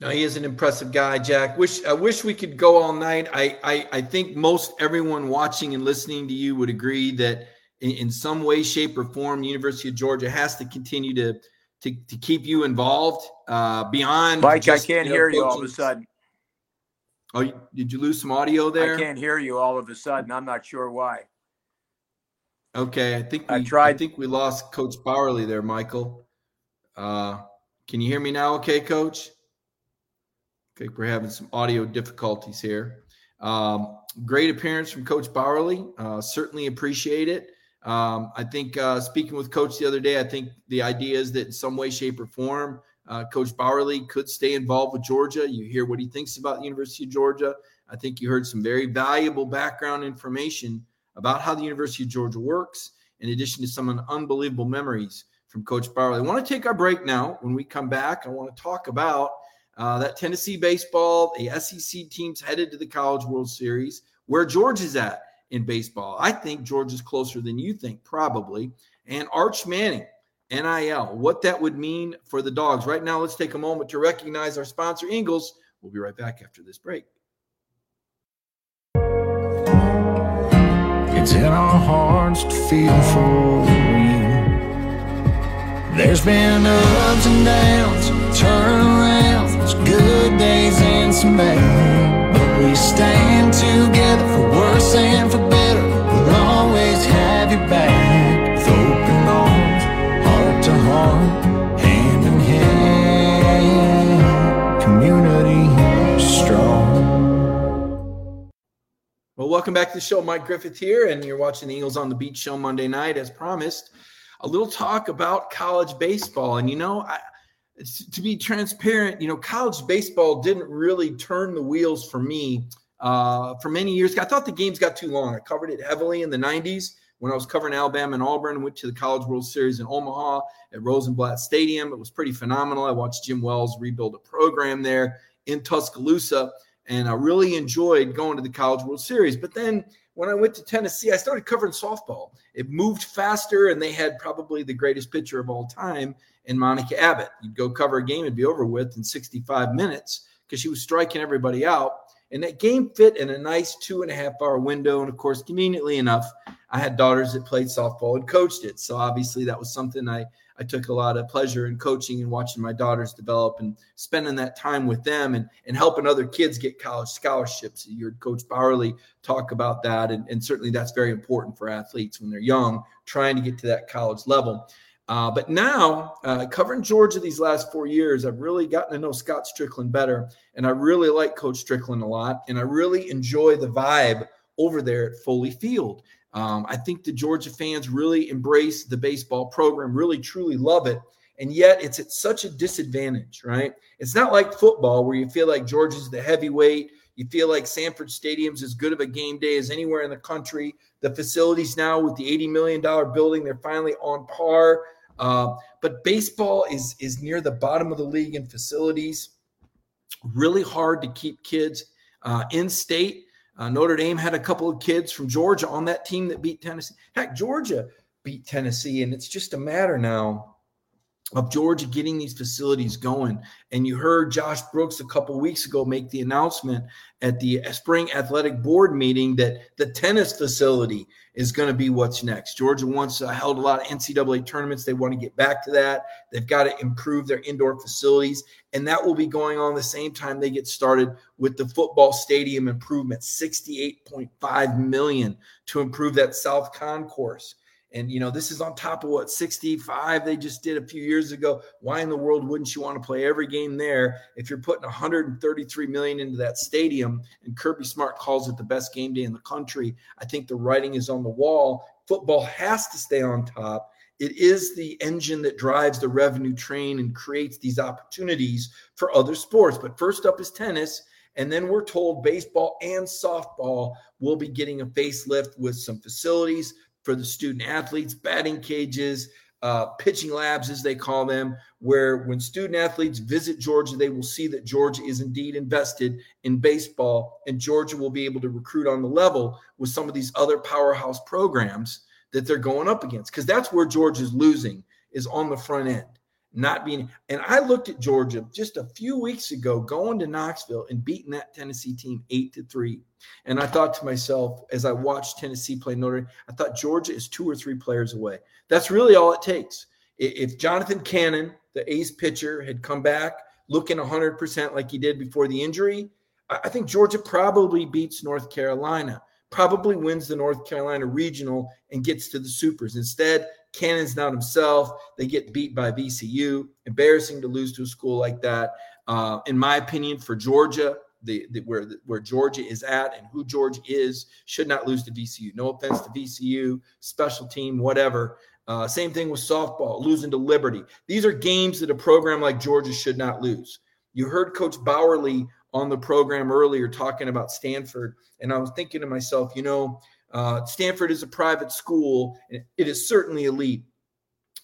No, he is an impressive guy, Jack. Wish I wish we could go all night. I I, I think most everyone watching and listening to you would agree that in, in, some way, shape, or form, University of Georgia has to continue to to, to keep you involved uh, beyond. Mike, just, I can't you know, hear you all of a sudden. Oh, did you lose some audio there? I can't hear you all of a sudden. I'm not sure why. Okay, I think we I tried. I think we lost Coach Bauerle there, Michael. Uh, can you hear me now? Okay, Coach. Okay, we're having some audio difficulties here. Um, great appearance from Coach Bauerle. Uh, certainly appreciate it. Um, I think uh, speaking with Coach the other day, I think the idea is that in some way, shape, or form, uh, Coach Bauerle could stay involved with Georgia. You hear what he thinks about the University of Georgia. I think you heard some very valuable background information about how the University of Georgia works, in addition to some unbelievable memories from Coach Bauerle. I want to take our break now. When we come back, I want to talk about uh, that Tennessee baseball, the SEC teams headed to the College World Series, where Georgia's at in baseball. I think Georgia's closer than you think, probably. And Arch Manning, NIL, what that would mean for the dogs. Right now, let's take a moment to recognize our sponsor, Ingles. We'll be right back after this break. It's in our hearts to feel for real. There's been ups and downs, turnarounds good days and some bad. But we stand together for worse and for better. We'll always have your back. Open arms, heart to heart, hand in hand. Community strong. Well, welcome back to the show. Mike Griffith here, and you're watching the Eagles on the Beach show Monday night, as promised. A little talk about college baseball. And you know, I, to be transparent, you know, college baseball didn't really turn the wheels for me uh, for many years. I thought the games got too long. I covered it heavily in the 90s when I was covering Alabama and Auburn. Went to the College World Series in Omaha at Rosenblatt Stadium. It was pretty phenomenal. I watched Jim Wells rebuild a program there in Tuscaloosa, and I really enjoyed going to the College World Series. But then when I went to Tennessee, I started covering softball. It moved faster, and they had probably the greatest pitcher of all time in Monica Abbott. You'd go cover a game, it'd be over with in 65 minutes because she was striking everybody out. And that game fit in a nice two and a half hour window. And of course, conveniently enough, I had daughters that played softball and coached it. So obviously, that was something I, I took a lot of pleasure in coaching and watching my daughters develop and spending that time with them and, and helping other kids get college scholarships. You heard Coach Bauerle talk about that. And, and certainly that's very important for athletes when they're young, trying to get to that college level. Uh, but now, uh, covering Georgia these last four years, I've really gotten to know Scott Stricklin better. And I really like Coach Stricklin a lot. And I really enjoy the vibe over there at Foley Field. Um, I think the Georgia fans really embrace the baseball program, really truly love it. And yet it's at such a disadvantage, right? It's not like football where you feel like Georgia's the heavyweight. You feel like Sanford Stadium's as good of a game day as anywhere in the country. The facilities now with the $80 million building, they're finally on par. Uh, but baseball is, is near the bottom of the league in facilities. Really hard to keep kids uh, in state uh, Notre Dame had a couple of kids from Georgia on that team that beat Tennessee. Heck, Georgia beat Tennessee, and it's just a matter now of Georgia getting these facilities going. And you heard Josh Brooks a couple weeks ago make the announcement at the spring athletic board meeting that the tennis facility is going to be what's next. Georgia once uh, held a lot of NCAA tournaments. They want to get back to that. They've got to improve their indoor facilities. And that will be going on the same time they get started with the football stadium improvement, 68.5 million to improve that South Concourse. And you know, this is on top of what 65 they just did a few years ago. Why in the world wouldn't you want to play every game there if you're putting 133 million into that stadium? And Kirby Smart calls it the best game day in the country. I think the writing is on the wall. Football has to stay on top. It is the engine that drives the revenue train and creates these opportunities for other sports. But first up is tennis. And then we're told baseball and softball will be getting a facelift with some facilities, for the student athletes, batting cages, uh, pitching labs, as they call them, where when student athletes visit Georgia, they will see that Georgia is indeed invested in baseball, and Georgia will be able to recruit on the level with some of these other powerhouse programs that they're going up against. Because that's where Georgia's losing is on the front end not being. And I looked at Georgia just a few weeks ago going to Knoxville and beating that Tennessee team eight to three. And I thought to myself, as I watched Tennessee play Notre Dame, I thought Georgia is two or three players away. That's really all it takes. If Jonathan Cannon, the ace pitcher, had come back looking 100% like he did before the injury, I think Georgia probably beats North Carolina, probably wins the North Carolina regional and gets to the supers. Instead, Cannon's not himself. They get beat by VCU. Embarrassing to lose to a school like that. Uh, in my opinion, for Georgia, the, the, where where Georgia is at and who Georgia is should not lose to VCU. No offense to VCU, special team, whatever. Uh, same thing with softball, losing to Liberty. These are games that a program like Georgia should not lose. You heard Coach Bauerle on the program earlier talking about Stanford, and I was thinking to myself, you know, uh, Stanford is a private school. It is certainly elite.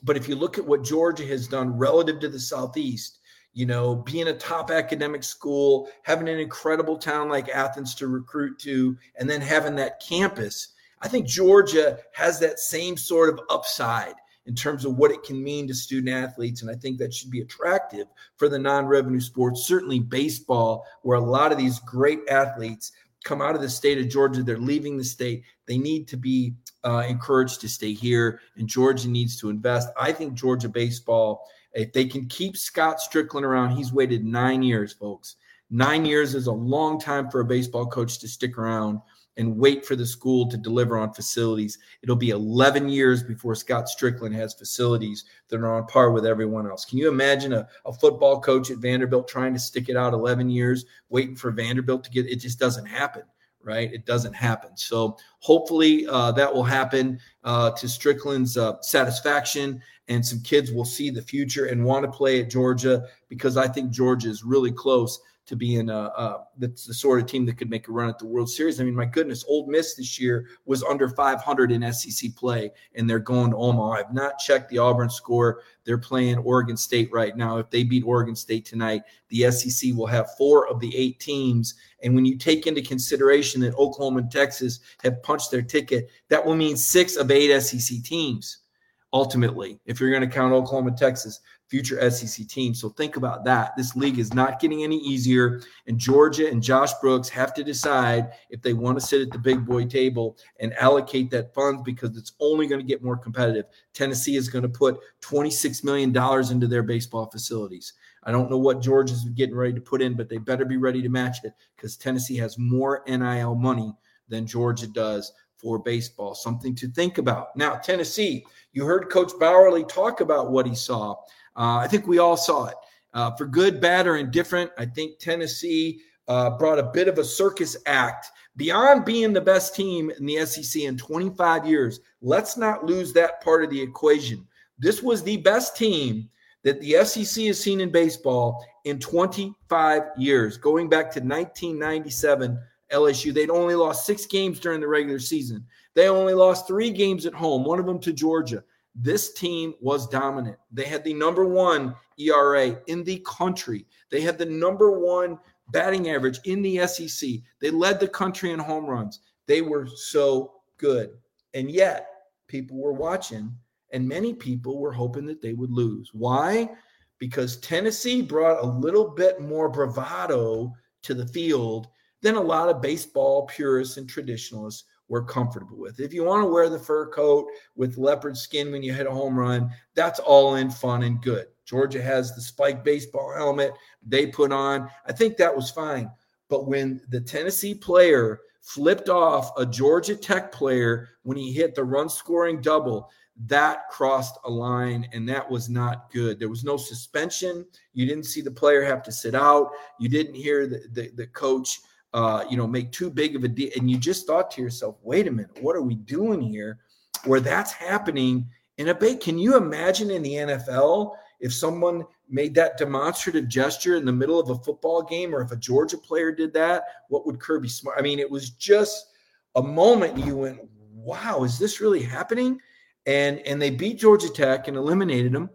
But if you look at what Georgia has done relative to the Southeast, you know, being a top academic school, having an incredible town like Athens to recruit to, and then having that campus, I think Georgia has that same sort of upside in terms of what it can mean to student athletes. And I think that should be attractive for the non revenue sports, certainly baseball, where a lot of these great athletes come out of the state of Georgia. They're leaving the state. They need to be uh, encouraged to stay here, and Georgia needs to invest. I think Georgia baseball, if they can keep Scott Stricklin around, he's waited nine years, folks. Nine years is a long time for a baseball coach to stick around and wait for the school to deliver on facilities. It'll be 11 years before Scott Stricklin has facilities that are on par with everyone else. Can you imagine a, a football coach at Vanderbilt trying to stick it out 11 years, waiting for Vanderbilt to get it? Just doesn't happen, right? It doesn't happen. So hopefully uh, that will happen uh, to Stricklin's uh, satisfaction. And some kids will see the future and want to play at Georgia because I think Georgia is really close to being a, a that's the sort of team that could make a run at the World Series. I mean, my goodness, Ole Miss this year was under 500 in SEC play, and they're going to Omaha. I've not checked the Auburn score. They're playing Oregon State right now. If they beat Oregon State tonight, the SEC will have four of the eight teams. And when you take into consideration that Oklahoma and Texas have punched their ticket, that will mean six of eight SEC teams ultimately, if you're going to count Oklahoma, Texas. Future SEC teams. So think about that. This league is not getting any easier, and Georgia and Josh Brooks have to decide if they want to sit at the big boy table and allocate that funds because it's only going to get more competitive. Tennessee is going to put $26 million into their baseball facilities. I don't know what Georgia's getting ready to put in, but they better be ready to match it because Tennessee has more NIL money than Georgia does for baseball. Something to think about. Now, Tennessee, you heard Coach Bauerle talk about what he saw. Uh, I think we all saw it. Uh, for good, bad, or indifferent, I think Tennessee uh, brought a bit of a circus act beyond being the best team in the SEC in 25 years. Let's not lose that part of the equation. This was the best team that the SEC has seen in baseball in 25 years, going back to 1997 LSU. They'd only lost six games during the regular season. They only lost three games at home, one of them to Georgia. This team was dominant. They had the number one ERA in the country. They had the number one batting average in the SEC. They led the country in home runs. They were so good. And yet, people were watching, and many people were hoping that they would lose. Why? Because Tennessee brought a little bit more bravado to the field than a lot of baseball purists and traditionalists were comfortable with. If you want to wear the fur coat with leopard skin when you hit a home run, that's all in fun and good. Georgia has the spike baseball helmet they put on. I think that was fine. But when the Tennessee player flipped off a Georgia Tech player when he hit the run scoring double, that crossed a line and that was not good. There was no suspension. You didn't see the player have to sit out. You didn't hear the, the, the coach uh, you know, make too big of a deal. And you just thought to yourself, wait a minute, what are we doing here? Where that's happening in a bait. Can you imagine in the NFL if someone made that demonstrative gesture in the middle of a football game, or if a Georgia player did that, what would Kirby Smart? I mean, it was just a moment you went, wow, is this really happening? And and they beat Georgia Tech and eliminated them.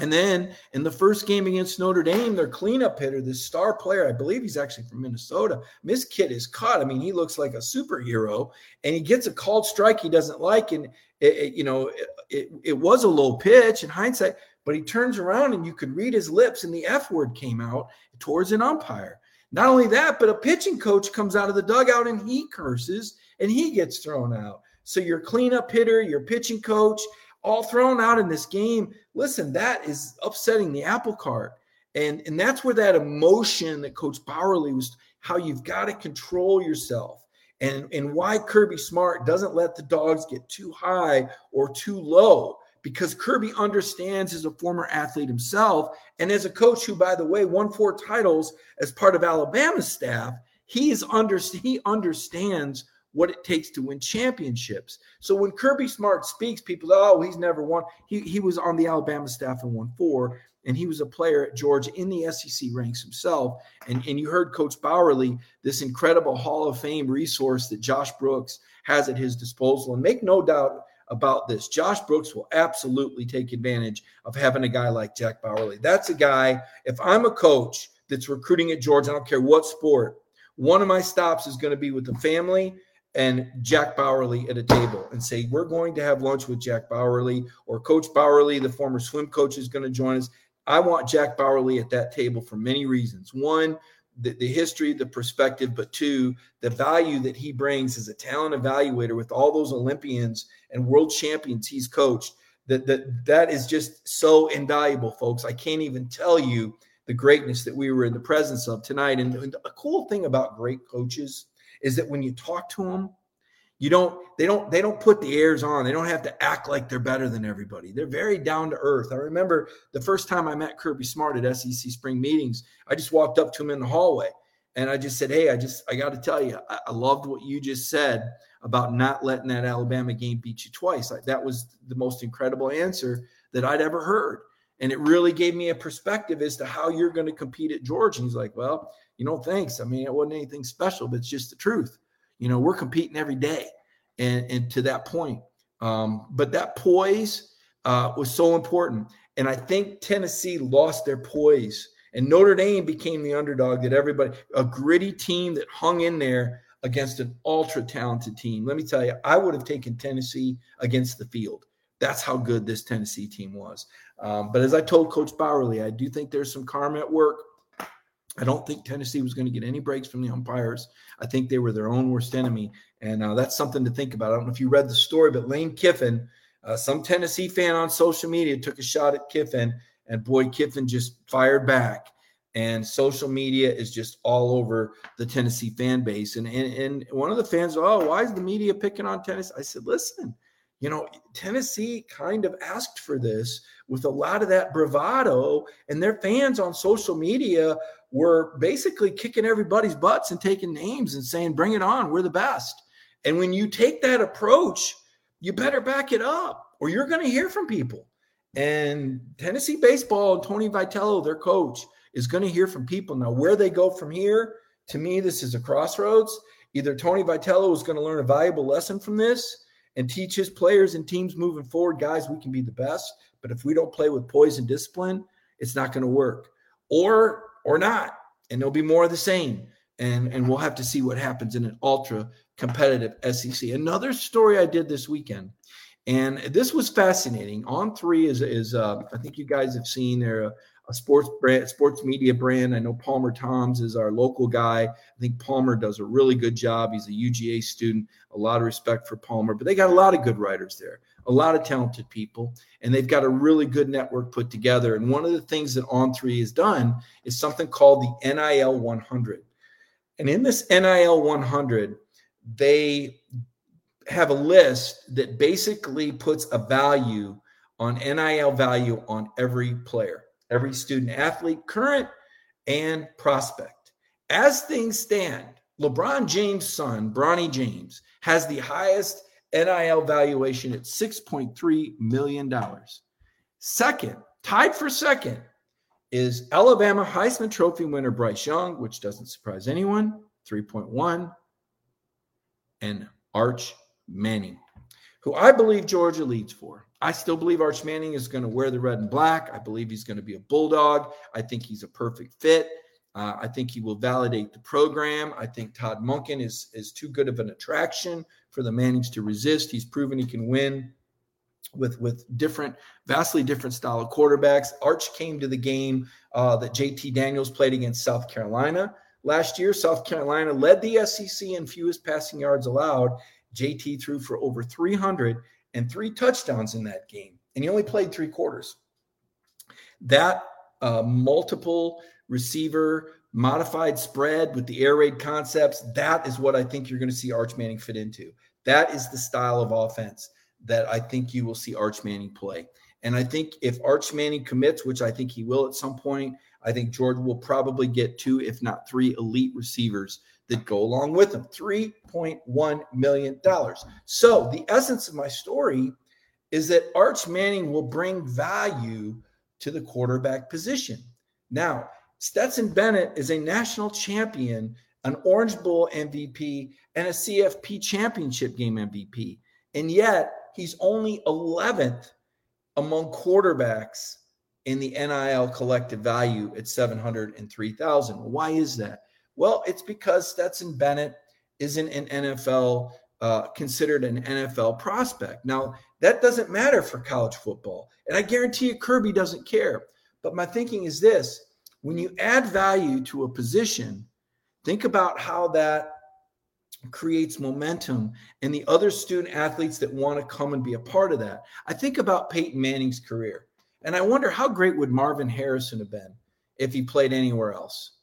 And then in the first game against Notre Dame, their cleanup hitter, this star player, I believe he's actually from Minnesota. Miss Kid is caught. I mean, he looks like a superhero, and he gets a called strike he doesn't like, and it, it, you know it, it, it was a low pitch in hindsight, but he turns around and you could read his lips, and the F word came out towards an umpire. Not only that, but a pitching coach comes out of the dugout and he curses, and he gets thrown out. So your cleanup hitter, your pitching coach, all thrown out in this game. Listen, that is upsetting the apple cart. And, and that's where that emotion that Coach Bauerle was, how you've got to control yourself. And, and why Kirby Smart doesn't let the dogs get too high or too low because Kirby understands as a former athlete himself and as a coach who, by the way, won four titles as part of Alabama's staff. He's under he understands what it takes to win championships. So when Kirby Smart speaks, people, oh, he's never won. He, he was on the Alabama staff and won four, and he was a player at Georgia in the SEC ranks himself. And, and you heard Coach Bauerle, this incredible Hall of Fame resource that Josh Brooks has at his disposal. And make no doubt about this, Josh Brooks will absolutely take advantage of having a guy like Jack Bauerle. That's a guy, if I'm a coach that's recruiting at Georgia, I don't care what sport, one of my stops is going to be with the family and Jack Bauerle at a table and say, We're going to have lunch with Jack Bauerle, or Coach Bauerle, the former swim coach, is going to join us. I want Jack Bauerle at that table for many reasons. One, the, the history, the perspective, but two, the value that he brings as a talent evaluator with all those Olympians and world champions he's coached. That, that that is just so invaluable, folks. I can't even tell you the greatness that we were in the presence of tonight. And, and a cool thing about great coaches is that when you talk to them, you don't they don't they don't put the airs on. They don't have to act like they're better than everybody. They're very down to earth. I remember the first time I met Kirby Smart at SEC spring meetings, I just walked up to him in the hallway and I just said, "Hey, I just I got to tell you, I, I, loved what you just said about not letting that Alabama game beat you twice. I, that was the most incredible answer that I'd ever heard." And it really gave me a perspective as to how you're going to compete at Georgia. And he's like, well, you know, thanks. I mean, it wasn't anything special, but it's just the truth. You know, we're competing every day. And, and to that point, um, but that poise uh, was so important. And I think Tennessee lost their poise. And Notre Dame became the underdog that everybody, a gritty team that hung in there against an ultra talented team. Let me tell you, I would have taken Tennessee against the field. That's how good this Tennessee team was. Um, but as I told Coach Bauerle, I do think there's some karma at work. I don't think Tennessee was going to get any breaks from the umpires. I think they were their own worst enemy. And uh, that's something to think about. I don't know if you read the story, but Lane Kiffin, uh, some Tennessee fan on social media, took a shot at Kiffin, and boy, Kiffin just fired back. And social media is just all over the Tennessee fan base. And, and, and one of the fans, oh, why is the media picking on Tennessee? I said, listen, you know, Tennessee kind of asked for this with a lot of that bravado, and their fans on social media were basically kicking everybody's butts and taking names and saying, bring it on, we're the best. And when you take that approach, you better back it up or you're going to hear from people. And Tennessee baseball, Tony Vitello, their coach, is going to hear from people. Now, where they go from here, to me, this is a crossroads. Either Tony Vitello is going to learn a valuable lesson from this and teach his players and teams moving forward, guys, we can be the best. But if we don't play with poise and discipline, it's not going to work. Or or not. And there'll be more of the same. And, and we'll have to see what happens in an ultra competitive SEC. Another story I did this weekend, and this was fascinating. On three is is uh, I think you guys have seen there sports brand, sports media brand. I know Palmer Toms is our local guy. I think Palmer does a really good job. He's a UGA student. A lot of respect for Palmer, but they got a lot of good writers there, a lot of talented people, and they've got a really good network put together. And one of the things that On Three has done is something called the NIL 100. And in this NIL 100, they have a list that basically puts a value on NIL value on every player every student athlete, current and prospect. As things stand, LeBron James' son, Bronny James, has the highest NIL valuation at $6.3 million. Second, tied for second, is Alabama Heisman Trophy winner Bryce Young, which doesn't surprise anyone, 3.1, and Arch Manning, who I believe Georgia leads for. I still believe Arch Manning is going to wear the red and black. I believe he's going to be a bulldog. I think he's a perfect fit. Uh, I think he will validate the program. I think Todd Monken is is too good of an attraction for the Mannings to resist. He's proven he can win with with different, vastly different style of quarterbacks. Arch came to the game uh, that JT Daniels played against South Carolina last year. South Carolina led the SEC in fewest passing yards allowed. JT threw for over 300 and three touchdowns in that game, and he only played three quarters. That uh, multiple receiver modified spread with the air raid concepts, that is what I think you're going to see Arch Manning fit into. That is the style of offense that I think you will see Arch Manning play. And I think if Arch Manning commits, which I think he will at some point, I think Georgia will probably get two, if not three, elite receivers that go along with them $3.1 million. So, the essence of my story is that Arch Manning will bring value to the quarterback position. Now, Stetson Bennett is a national champion, an Orange Bowl MVP, and a CFP championship game MVP. And yet, he's only 11th among quarterbacks in the NIL collective value at 703,000. Why is that? Well, it's because Stetson Bennett isn't an NFL uh, considered an NFL prospect. Now, that doesn't matter for college football. And I guarantee you, Kirby doesn't care. But my thinking is this when you add value to a position, think about how that creates momentum and the other student athletes that want to come and be a part of that. I think about Peyton Manning's career, and I wonder how great would Marvin Harrison have been if he played anywhere else?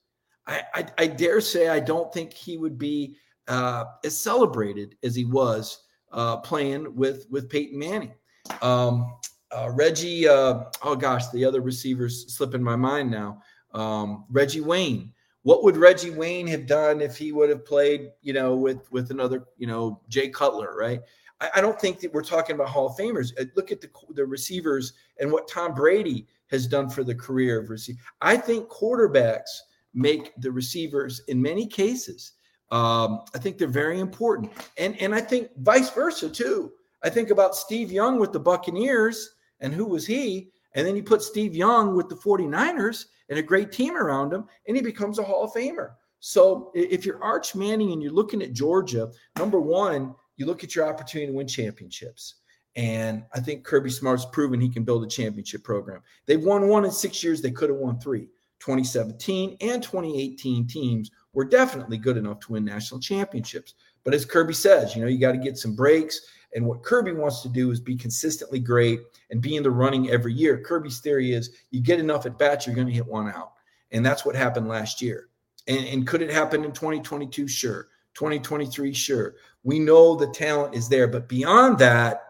I, I, dare say I don't think he would be uh, as celebrated as he was uh, playing with with Peyton Manning. Um, uh, Reggie, uh, oh gosh, the other receivers slip in my mind now. Um, Reggie Wayne. What would Reggie Wayne have done if he would have played, you know, with with another, you know, Jay Cutler, right? I, I don't think that we're talking about Hall of Famers. Uh, look at the the receivers and what Tom Brady has done for the career of receiver. I think quarterbacks make the receivers in many cases. Um, I think they're very important. And, and I think vice versa too. I think about Steve Young with the Buccaneers and who was he? And then you put Steve Young with the 49ers and a great team around him, and he becomes a Hall of Famer. So if you're Arch Manning and you're looking at Georgia, number one, you look at your opportunity to win championships. And I think Kirby Smart's proven he can build a championship program. They've won one in six years. They could have won three. 2017 and 2018 teams were definitely good enough to win national championships. But as Kirby says, you know, you got to get some breaks. And what Kirby wants to do is be consistently great and be in the running every year. Kirby's theory is you get enough at bats, you're going to hit one out. And that's what happened last year. And, and could it happen in 2022? Sure. 2023? Sure. We know the talent is there. But beyond that,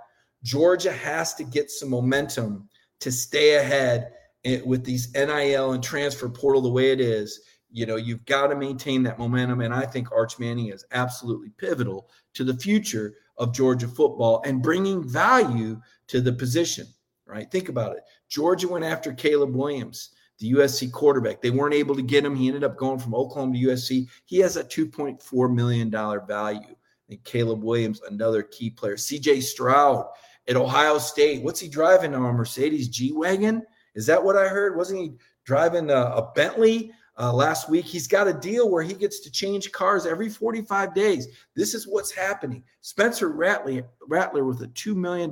Georgia has to get some momentum to stay ahead with these NIL and transfer portal the way it is you know, you've got to maintain that momentum. And I think Arch Manning is absolutely pivotal to the future of Georgia football and bringing value to the position, right? Think about it. Georgia went after Caleb Williams, the USC quarterback. They weren't able to get him. He ended up going from Oklahoma to USC. He has a $2.4 million value. And Caleb Williams, another key player. CJ Stroud at Ohio State. What's he driving now? A Mercedes G Wagon? Is that what I heard? Wasn't he driving a, a Bentley? uh, last week. He's got a deal where he gets to change cars every 45 days. This is what's happening. Spencer Rattler, Rattler with a $2 million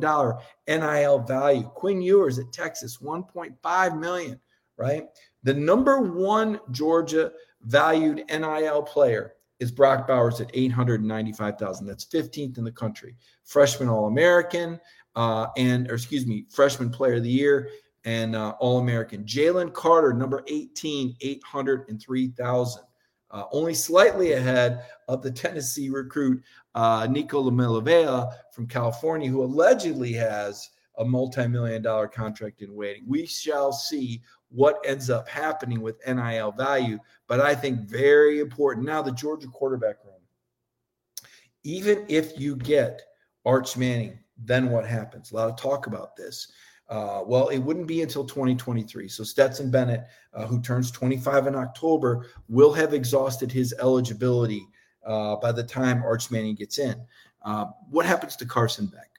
NIL value. Quinn Ewers at Texas, 1.5 million, right? The number one Georgia valued NIL player is Brock Bowers at 895,000. That's 15th in the country. Freshman All-American, uh, and or excuse me, freshman player of the year and uh, All American. Jalen Carter, number 18, 803,000. Uh, only slightly ahead of the Tennessee recruit uh, Nico Iamaleava from California, who allegedly has a multi-million dollar contract in waiting. We shall see what ends up happening with NIL value, but I think very important. Now, the Georgia quarterback room. Even if you get Arch Manning, then what happens? A lot of talk about this. Uh, well, it wouldn't be until 2023. So Stetson Bennett, uh, who turns 25 in October, will have exhausted his eligibility uh, by the time Arch Manning gets in. Uh, what happens to Carson Beck?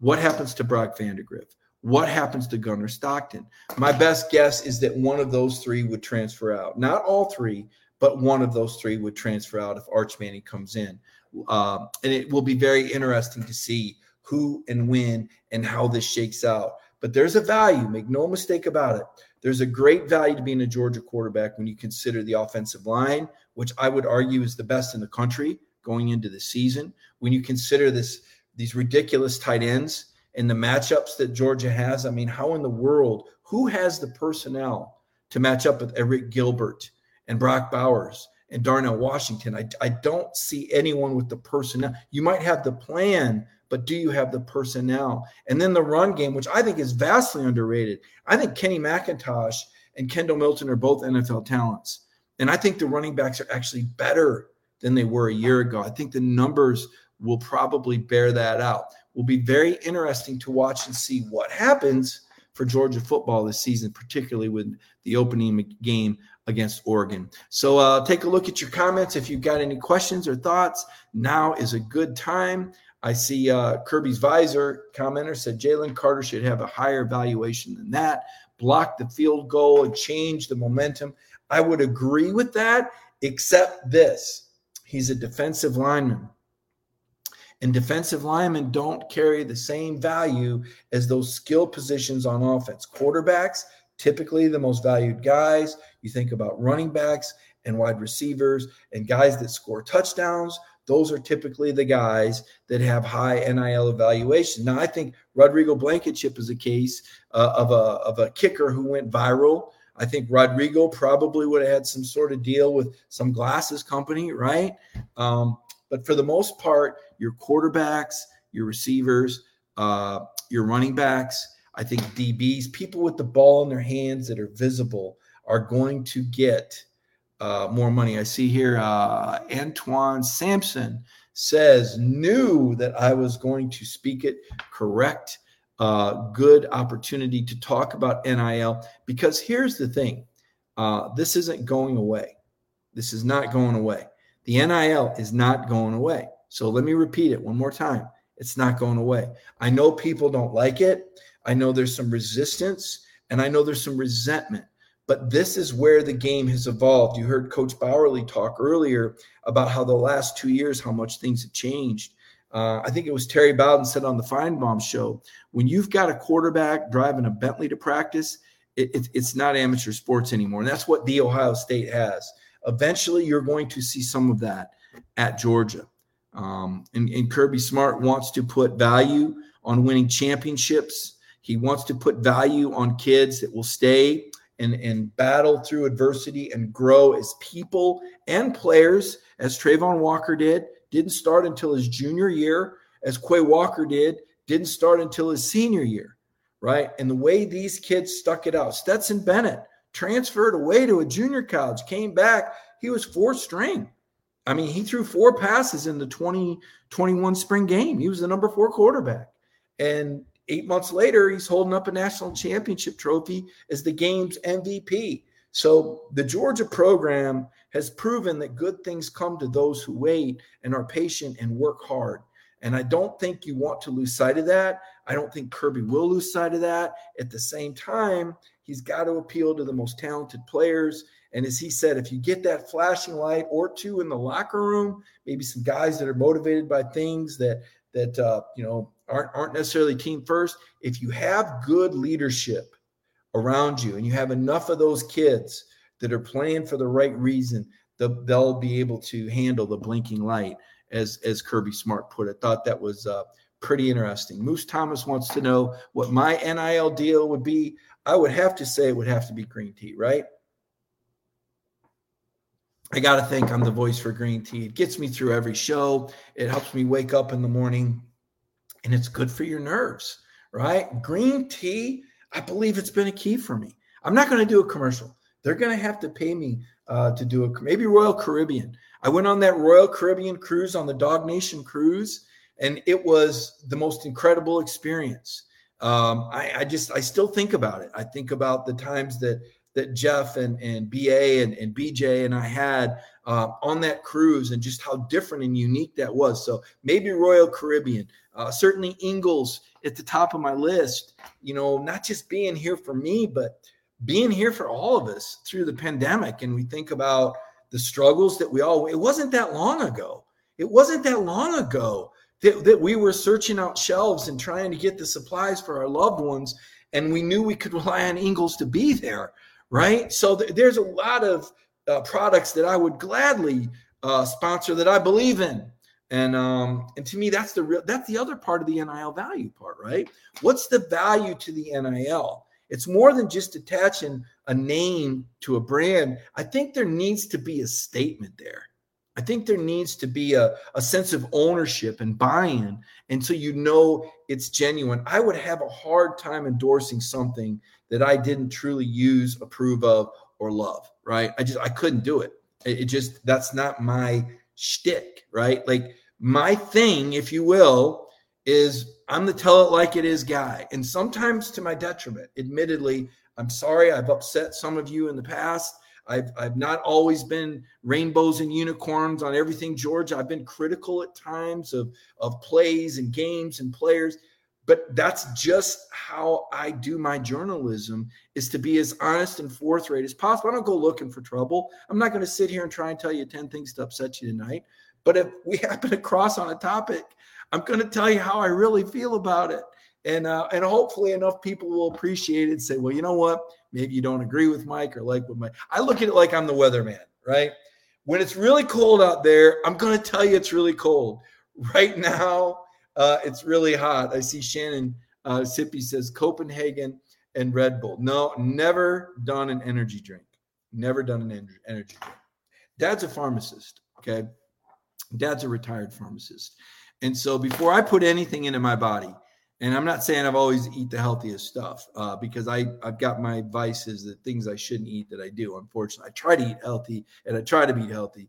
What happens to Brock Vandagriff? What happens to Gunnar Stockton? My best guess is that one of those three would transfer out. Not all three, but one of those three would transfer out if Arch Manning comes in. Uh, and it will be very interesting to see who and when and how this shakes out. But there's a value, make no mistake about it. There's a great value to being a Georgia quarterback when you consider the offensive line, which I would argue is the best in the country going into the season. When you consider this these ridiculous tight ends and the matchups that Georgia has, I mean, how in the world who has the personnel to match up with Arik Gilbert and Brock Bowers and Darnell Washington? I, I don't see anyone with the personnel. You might have the plan but do you have the personnel? And then the run game, which I think is vastly underrated. I think Kenny McIntosh and Kendall Milton are both NFL talents. And I think the running backs are actually better than they were a year ago. I think the numbers will probably bear that out. Will be very interesting to watch and see what happens for Georgia football this season, particularly with the opening game against Oregon. So uh, take a look at your comments. If you've got any questions or thoughts, now is a good time. I see uh, Kirby's visor commenter said Jalen Carter should have a higher valuation than that, block the field goal and change the momentum. I would agree with that, except this he's a defensive lineman. And defensive linemen don't carry the same value as those skill positions on offense. Quarterbacks, typically the most valued guys. You think about running backs and wide receivers and guys that score touchdowns those are typically the guys that have high NIL evaluation. Now, I think Rodrigo Blankenship is a case uh, of, a, of a kicker who went viral. I think Rodrigo probably would have had some sort of deal with some glasses company, right? Um, but for the most part, your quarterbacks, your receivers, uh, your running backs, I think DBs, people with the ball in their hands that are visible, are going to get uh, more money. I see here uh, Antoine Sampson says, knew that I was going to speak it correct. Uh, good opportunity to talk about NIL because here's the thing uh, this isn't going away. This is not going away. The NIL is not going away. So let me repeat it one more time. It's not going away. I know people don't like it. I know there's some resistance and I know there's some resentment. But this is where the game has evolved. You heard Coach Bauerle talk earlier about how the last two years, how much things have changed. Uh, I think it was Terry Bowden said on the Finebaum show when you've got a quarterback driving a Bentley to practice, it, it, it's not amateur sports anymore. And that's what the Ohio State has. Eventually, you're going to see some of that at Georgia. Um, and, and Kirby Smart wants to put value on winning championships. He wants to put value on kids that will stay and, and battle through adversity and grow as people and players, as Travon Walker did. Didn't start until his junior year, as Quay Walker did, didn't start until his senior year, right? And the way these kids stuck it out, Stetson Bennett transferred away to a junior college, came back, he was fourth string. I mean, he threw four passes in the 2021 spring game. He was the number four quarterback. And eight months later, he's holding up a national championship trophy as the game's MVP. So the Georgia program has proven that good things come to those who wait and are patient and work hard. And I don't think you want to lose sight of that. I don't think Kirby will lose sight of that. At the same time, he's got to appeal to the most talented players. And as he said, if you get that flashing light or two in the locker room, maybe some guys that are motivated by things that that uh, you know aren't aren't necessarily team first. If you have good leadership around you and you have enough of those kids that are playing for the right reason, they'll, they'll be able to handle the blinking light, as as Kirby Smart put it. Thought that was uh, pretty interesting. Moose Thomas wants to know what my NIL deal would be. I would have to say it would have to be green tea, right? I got to think I'm the voice for green tea. It gets me through every show. It helps me wake up in the morning and it's good for your nerves, right? Green tea, I believe it's been a key for me. I'm not going to do a commercial. They're going to have to pay me uh, to do a maybe Royal Caribbean. I went on that Royal Caribbean cruise on the DawgNation cruise, and it was the most incredible experience. Um, I, I, just I still think about it. I think about the times that that Jeff and and BA and, and BJ and I had uh, on that cruise, and just how different and unique that was. So maybe Royal Caribbean, uh, certainly Ingles at the top of my list. You know, not just being here for me, but being here for all of us through the pandemic. And we think about the struggles that we all, it wasn't that long ago. It wasn't that long ago that, that we were searching out shelves and trying to get the supplies for our loved ones. And we knew we could rely on Ingles to be there, right? So th- there's a lot of uh, products that I would gladly uh, sponsor that I believe in. And um, and to me, that's the real that's the other part of the NIL value part, right? What's the value to the NIL? It's more than just attaching a name to a brand. I think there needs to be a statement there. I think there needs to be a, a sense of ownership and buy-in. So you know it's genuine. I would have a hard time endorsing something that I didn't truly use, approve of, or love. Right. I just I couldn't do it. It, it just that's not my shtick, right? Like my thing, if you will, is I'm the tell it like it is guy. And sometimes to my detriment, admittedly, I'm sorry I've upset some of you in the past. I've, I've not always been rainbows and unicorns on everything, George. I've been critical at times of, of plays and games and players, but that's just how I do my journalism is to be as honest and forthright as possible. I don't go looking for trouble. I'm not going to sit here and try and tell you 10 things to upset you tonight. But if we happen to cross on a topic I'm going to tell you how I really feel about it. And, uh, and hopefully enough people will appreciate it and say, well, you know what? Maybe you don't agree with Mike or like what Mike. I look at it like I'm the weatherman, right? When it's really cold out there, I'm going to tell you it's really cold. Right now, uh, it's really hot. I see Shannon uh, Sippy says Copenhagen and Red Bull. No, never done an energy drink. Never done an energy drink. Dad's a pharmacist. Okay. Dad's a retired pharmacist. And so before I put anything into my body, and I'm not saying I've always eat the healthiest stuff uh, because I I've got my vices, the things I shouldn't eat that I do. Unfortunately, I try to eat healthy and I try to be healthy,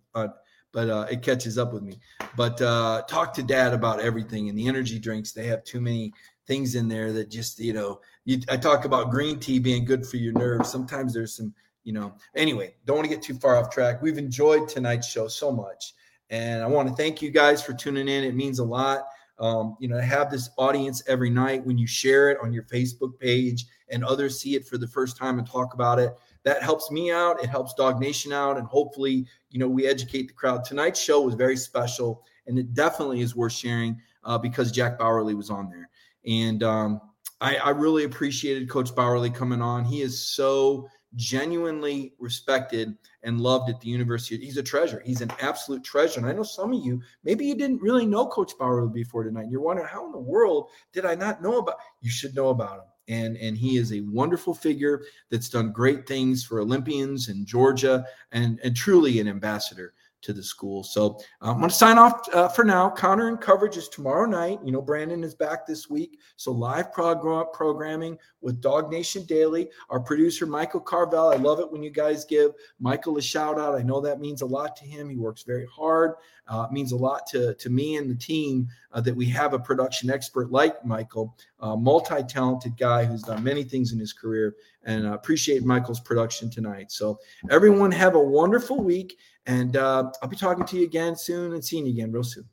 but uh, it catches up with me. But uh, talk to dad about everything and the energy drinks. They have too many things in there that just you know. You, I talk about green tea being good for your nerves. Sometimes there's some you know. Anyway, don't want to get too far off track. We've enjoyed tonight's show so much. And I want to thank you guys for tuning in. It means a lot. Um, you know, to have this audience every night when you share it on your Facebook page and others see it for the first time and talk about it. That helps me out. It helps DawgNation out. And hopefully, you know, we educate the crowd. Tonight's show was very special and it definitely is worth sharing. uh, because Jack Bauerle was on there. And um, I, I really appreciated Coach Bauerle coming on. He is so genuinely respected and loved at the university. He's a treasure. He's an absolute treasure. And I know some of you, maybe you didn't really know Coach Bauerle before tonight. You're wondering, how in the world did I not know about? You should know about him. And, and he is a wonderful figure that's done great things for Olympians in Georgia and, and truly an ambassador to the school. So I'm going to sign off uh, for now. Connor and coverage is tomorrow night. You know, Brandon is back this week. So live prog- programming with DawgNation Daily. Our producer, Michael Carvel. I love it when you guys give Michael a shout out. I know that means a lot to him. He works very hard. Uh, it means a lot to, to me and the team uh, that we have a production expert like Michael, a multi talented guy who's done many things in his career. And uh, appreciate Michael's production tonight. So, everyone, have a wonderful week. And uh, I'll be talking to you again soon and seeing you again real soon.